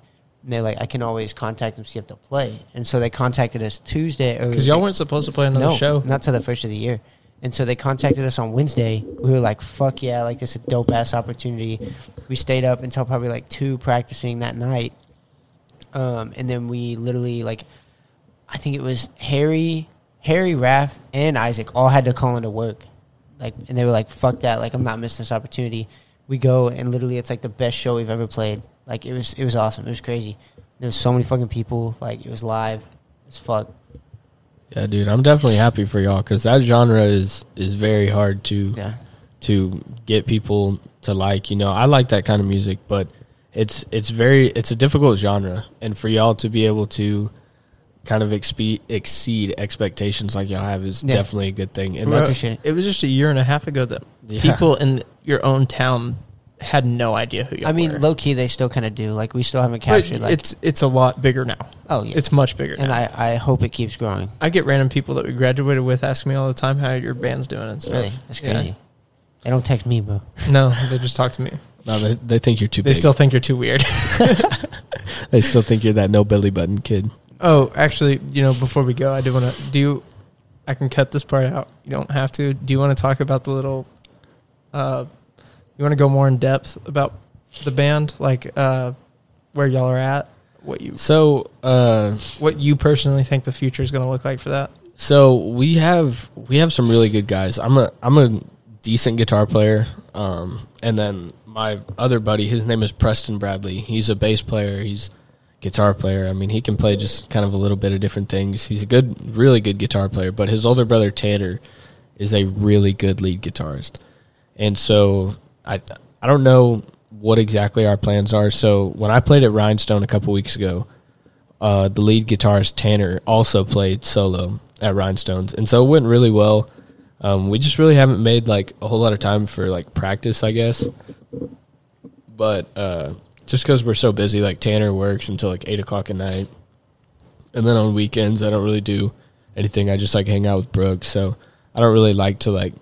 And they're like, I can always contact them see if they'll play. And so they contacted us Tuesday. Because y'all weren't supposed to play another no, show. not till the first of the year. And so they contacted us on Wednesday. We were like, "Fuck yeah! Like this is a dope ass opportunity." We stayed up until probably like two practicing that night, um, and then we literally like, I think it was Harry, Harry, Raph, and Isaac all had to call into work, like, and they were like, "Fuck that! Like I'm not missing this opportunity." We go and literally, it's like the best show we've ever played. Like it was, it was awesome. It was crazy. There was so many fucking people. Like it was live. It's fuck. Yeah, dude, I'm definitely happy for y'all because that genre is is very hard to Yeah. to get people to like. You know, I like that kind of music, but it's it's very it's a difficult genre, and for y'all to be able to kind of expe- exceed expectations like y'all have is Yeah. definitely a good thing. And Well, that's it. It was just a year and a half ago that Yeah. people in your own town had no idea who you are. I mean, were. low key, they still kind of do. Like we still haven't But captured. Like, it's it's a lot bigger now. oh yeah, It's much bigger. and now. I, I hope it keeps growing. I get random people that we graduated with ask me all the time how your band's doing and stuff. Really, that's Yeah. crazy. They don't text me, bro. No, they just talk to me. no, they, they think you're too They big. still think you're too weird. they still think you're that no belly button kid. oh, actually, you know, before we go, I do want to do. You, I can cut this part out. You don't have to. Do you want to talk about the little? Uh, you want to go more in depth about the band, like uh, where y'all are at, what you So, uh, what you personally think the future is going to look like for that. So we have we have some really good guys. I'm a I'm a decent guitar player, um, and then my other buddy, his name is Preston Bradley. He's a bass player. He's a guitar player. I mean, he can play just kind of a little bit of different things. He's a good, really good guitar player. But his older brother Tanner is a really good lead guitarist, and so I I don't know what exactly our plans are. So when I played at Rhinestone a couple weeks ago, uh, the lead guitarist Tanner also played solo at Rhinestones, and so it went really well. Um, we just really haven't made like a whole lot of time for like practice, I guess. But uh, just because we're so busy, like Tanner works until like eight o'clock at night, and then on weekends I don't really do anything. I just like hang out with Brooke, so I don't really like to like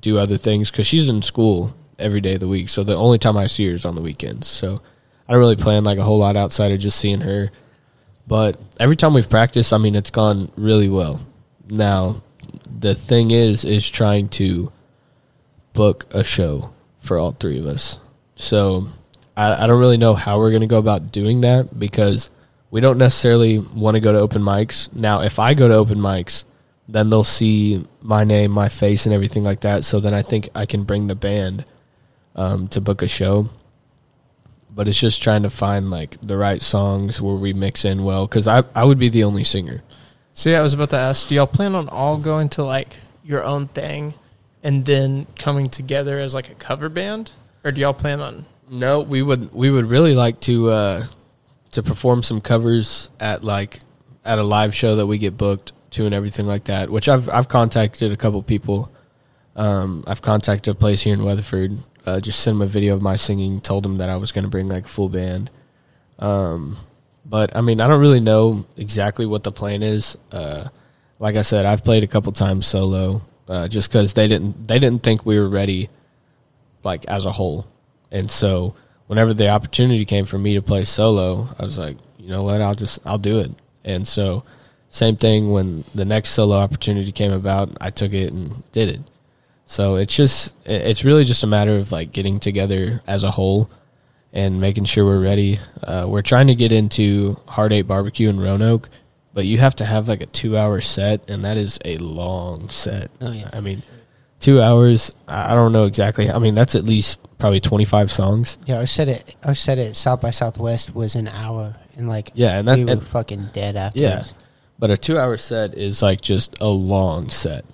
do other things because she's in school every day of the week. So the only time I see her is on the weekends. So I don't really plan like a whole lot outside of just seeing her. But every time we've practiced, I mean, it's gone really well. Now, the thing is, is trying to book a show for all three of us. So I, I don't really know how we're going to go about doing that because we don't necessarily want to go to open mics. Now, if I go to open mics, then they'll see my name, my face, and everything like that. So then I think I can bring the band um, to book a show. But it's just trying to find like the right songs where we mix in well because I I would be the only singer. So yeah, I was about to ask, do y'all plan on all going to like your own thing and then coming together as like a cover band? Or do y'all plan on No, we would we would really like to uh, to perform some covers at like at a live show that we get booked to and everything like that. Which I've I've contacted a couple people. Um, I've contacted a place here in Weatherford. Uh, just sent him a video of my singing. Told him that I was going to bring like a full band. Um, but I mean, I don't really know exactly what the plan is. Uh, like I said, I've played a couple times solo, uh, just because they didn't they didn't think we were ready, like as a whole. And so whenever the opportunity came for me to play solo, I was like, you know what, I'll just I'll do it. And so same thing when the next solo opportunity came about, I took it and did it. So it's just it's really just a matter of like getting together as a whole and making sure we're ready. Uh, we're trying to get into Hard Eight Barbecue in Roanoke, but you have to have like a two hour set, and that is a long set. Oh, yeah. I mean, two hours. I I don't know exactly. I mean, that's at least probably twenty five songs. Yeah, our set at our set at South by Southwest was an hour, and like Yeah, and that we were and- fucking dead after. yeah, but a two hour set is like just a long set.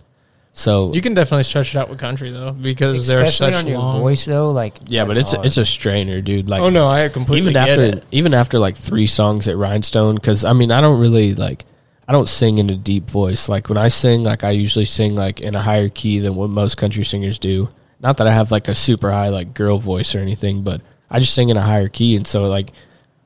So You can definitely stretch it out with country though, because they're especially such on your long. voice though. Like yeah, but it's hard. it's a strainer, dude. Like oh no, I completely even get after it. even after like three songs at Rhinestone, because I mean I don't really like I don't sing in a deep voice. Like when I sing, like I usually sing like in a higher key than what most country singers do. Not that I have like a super high like girl voice or anything, but I just sing in a higher key, and so like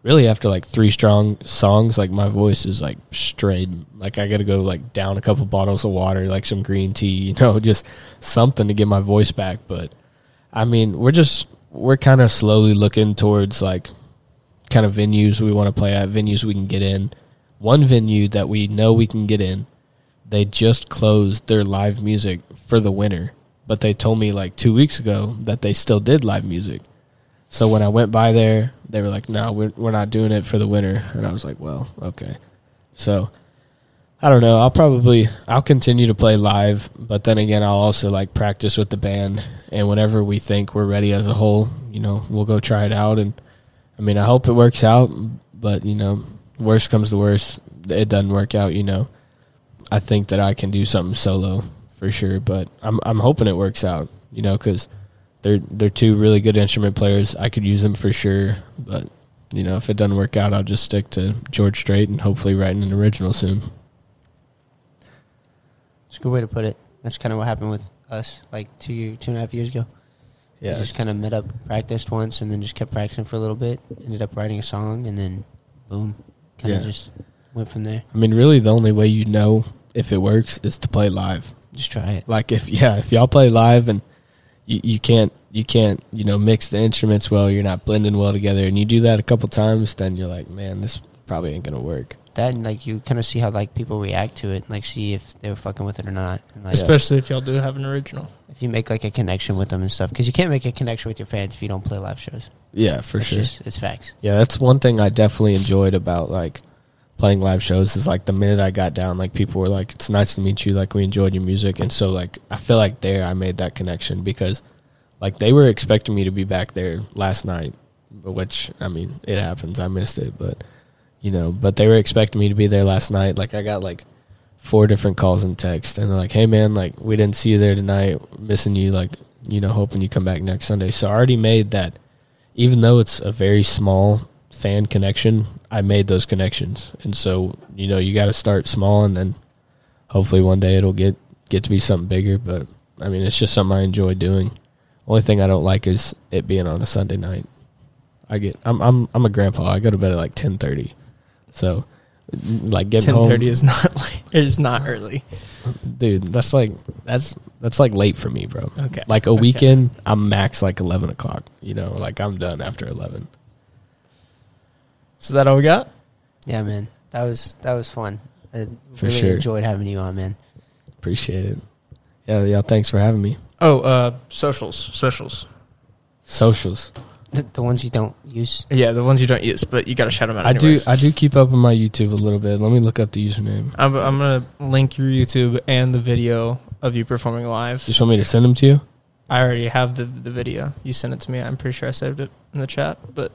really after like three strong songs, like my voice is like straight. Like I got to go like down a couple bottles of water, like some green tea, you know, just something to get my voice back. But I mean, we're just we're kind of slowly looking towards like kind of venues we want to play at, venues we can get in. One venue that we know we can get in, they just closed their live music for the winter, but they told me like two weeks ago that they still did live music. So when I went by there, they were like, "No, we're we're not doing it for the winter," and I was like, "Well, okay." So I don't know. I'll probably I'll continue to play live, but then again, I'll also like practice with the band, and whenever we think we're ready as a whole, you know, we'll go try it out. And I mean, I hope it works out, but you know, worst comes to worst, it doesn't work out. You know, I think that I can do something solo for sure, but I'm I'm hoping it works out. You know, because they're they're two really good instrument players. I could use them for sure, but you know, if it doesn't work out, I'll just stick to George Strait and hopefully writing an original soon. It's a good way to put it. That's kind of what happened with us like two year, two and a half years ago. We Yeah, just kind of met up, practiced once, and then just kept practicing for a little bit. Ended up writing a song, and then boom, kind of Yeah. just went from there. I mean, really, the only way you know if it works is to play live. Just try it. Like if yeah, if y'all play live and you, you can't you can't you know mix the instruments well, you're not blending well together, and you do that a couple times, then you're like, man, this probably ain't gonna work. That and like you kind of see how like people react to it, like see if they were fucking with it or not. And, like, Especially if y'all do have an original. if you make like a connection with them and stuff, because you can't make a connection with your fans if you don't play live shows. Yeah, for It's sure. just- it's facts. Yeah, that's one thing I definitely enjoyed about like playing live shows is like the minute I got down, like people were like, "It's nice to meet you." Like we enjoyed your music, and so like I feel like there I made that connection because like they were expecting me to be back there last night, which I mean it happens. I missed it, but you know, but they were expecting me to be there last night. Like I got like four different calls and text, and they're like, "Hey man, like we didn't see you there tonight, missing you. Like you know, hoping you come back next Sunday." So I already made that even though it's a very small fan connection, I made those connections. And so, you know, you got to start small and then hopefully one day it'll get get to be something bigger, but I mean, it's just something I enjoy doing. Only thing I don't like is it being on a Sunday night. I get I'm I'm I'm a grandpa. I go to bed at like 10:30. So like getting Ten home thirty is not like it is not early. dude, that's like that's that's like late for me, bro. Okay. Like a Okay. weekend, I'm max like 11 o'clock. You know, like I'm done after 11. So is that all we got? Yeah, man, that was that was fun. I For really sure. enjoyed having you on, man. Appreciate it. Yeah, yeah. Thanks for having me. Oh, uh, socials, socials. Socials. The, the ones you don't use. Yeah, the ones you don't use, but you got to shout them out. I do. I do keep up on my YouTube a little bit. Let me look up the username. I'm, I'm gonna link your YouTube and the video of you performing live. Just want me to send them to you? I already have the the video. You sent it to me. I'm pretty sure I saved it in the chat. But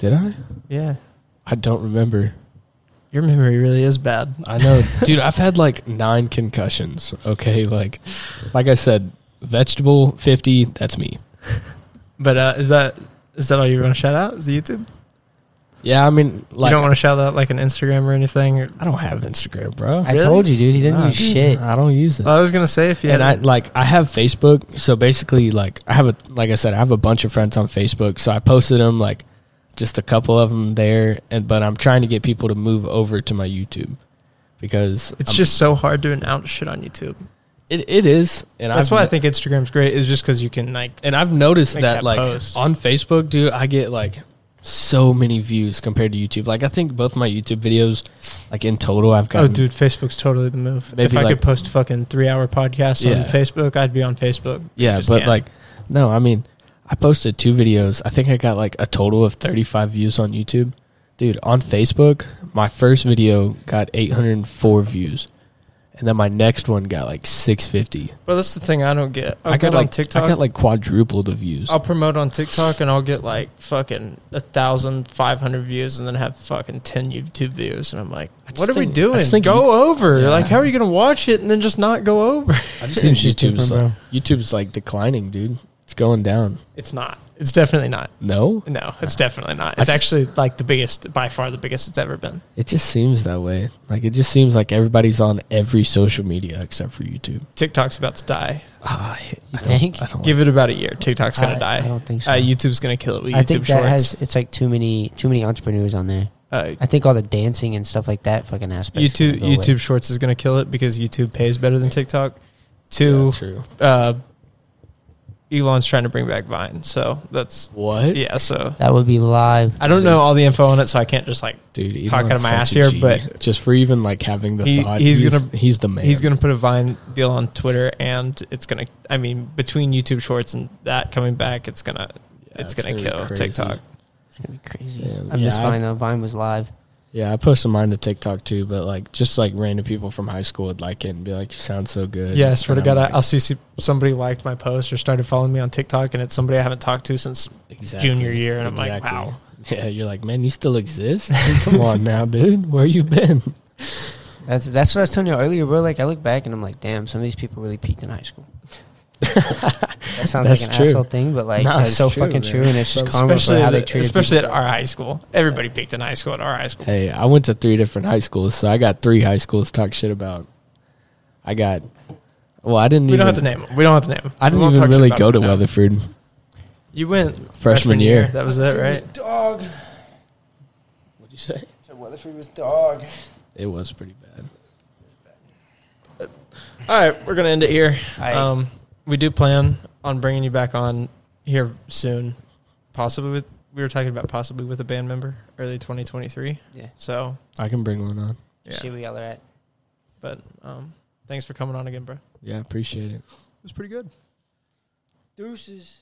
Did I? yeah, I don't remember. your memory really is bad. I know, dude. I've had like nine concussions. Okay, like, like I said, vegetable fifty. That's me. But uh, is that is that all you want to shout out? Is the YouTube? Yeah, I mean, like, you don't want to shout out like an Instagram or anything? Or, I don't have Instagram, bro. I Really? told you, dude. He didn't Nah, use dude, shit. I don't use it. well, I was gonna say if you and I had, like I have Facebook, so basically like I have a like I said I have a bunch of friends on Facebook, so I posted them like just a couple of them there, and but I'm trying to get people to move over to my YouTube because it's I'm- just so hard to announce shit on YouTube. it, it is, and That's I've, why I think Instagram's great. Is just because you can like and I've noticed that, that like post. on Facebook, dude, I get like so many views compared to YouTube. Like I think both my YouTube videos, like in total, I've got. Oh, dude, Facebook's totally the move. If I like- could post fucking three hour podcasts Yeah. on Facebook, I'd be on Facebook. Yeah, but can't. like, no, I mean, I posted two videos. I think I got like a total of 35 views on YouTube. Dude, on Facebook, my first video got 804 views. And then my next one got like 650. But that's the thing I don't get. I'll I get got like on TikTok. I got like quadrupled the views. I'll promote on TikTok and I'll get like fucking a thousand five hundred views and then have fucking ten YouTube views and I'm like, what are we think- I doing? just think Go over. Yeah. Like, how are you gonna watch it and then just not go over? I just think YouTube's like, YouTube's like declining, dude. It's going down. It's not. It's definitely not. No? No, it's definitely not. I It's just- actually like the biggest, by far the biggest it's ever been. It just seems that way. Like it just seems like everybody's on every social media except for YouTube. TikTok's about to die. Ah, I, I think? I don't Give it about a year. TikTok's gonna I, die. I don't think so. Uh, YouTube's gonna kill it with I YouTube think Shorts. that has it's like too many too many entrepreneurs on there. uh, I think all the dancing and stuff like that fucking aspect. YouTube YouTube Shorts is gonna kill it because YouTube pays better than TikTok. Two, Yeah, true. Elon's trying to bring back Vine. So that's What? yeah. So That would be live. I don't know all the info on it, so I can't just like Dude, Talk out of my ass here, G. but just for even like having the he- thought, he's he's, gonna- he's the man. he's gonna put a Vine deal on Twitter, and it's gonna. I mean, between YouTube Shorts and that coming back, it's gonna Yeah, it's gonna be kill crazy. TikTok. It's gonna be crazy. Damn. I'm Yeah, I- Vine though. Vine was live. Yeah, I posted mine to TikTok too, but like just like random people from high school would like it and be like, "You sound so good." Yeah, I swear to And God, I'm I like, I'll see, see somebody liked my post or started following me on TikTok, and it's somebody I haven't talked to since exactly. junior year, and I'm like, wow. Yeah, you're like, man, you still exist? Come on now, dude. Where you been? That's that's what I was telling you earlier, bro. Like I look back and I'm like, damn, some of these people really peaked in high school. That sounds That's like an true. asshole thing, but like No, that's it's so true, fucking man. true, and it's just So karma for especially how they at, treat especially at our high school. Everybody peaked in high school at our high school. Hey, I went to three different high schools, so I got three high schools to talk shit about. I got. Well, I didn't. We even, don't have to name them. We don't have to name them. I didn't even really go to Weatherford. You went Freshman year. That was it, right? Dog. What'd you say? So Weatherford was dog. It was pretty bad. All right, we're gonna end it here. Um, we do plan on bringing you back on here soon, possibly with. We were talking about possibly with a band member early 2023. Yeah. So I can bring one on. yeah, See where y'all are at. but um, thanks for coming on again, bro. Yeah, appreciate it. it. was pretty good. Deuces.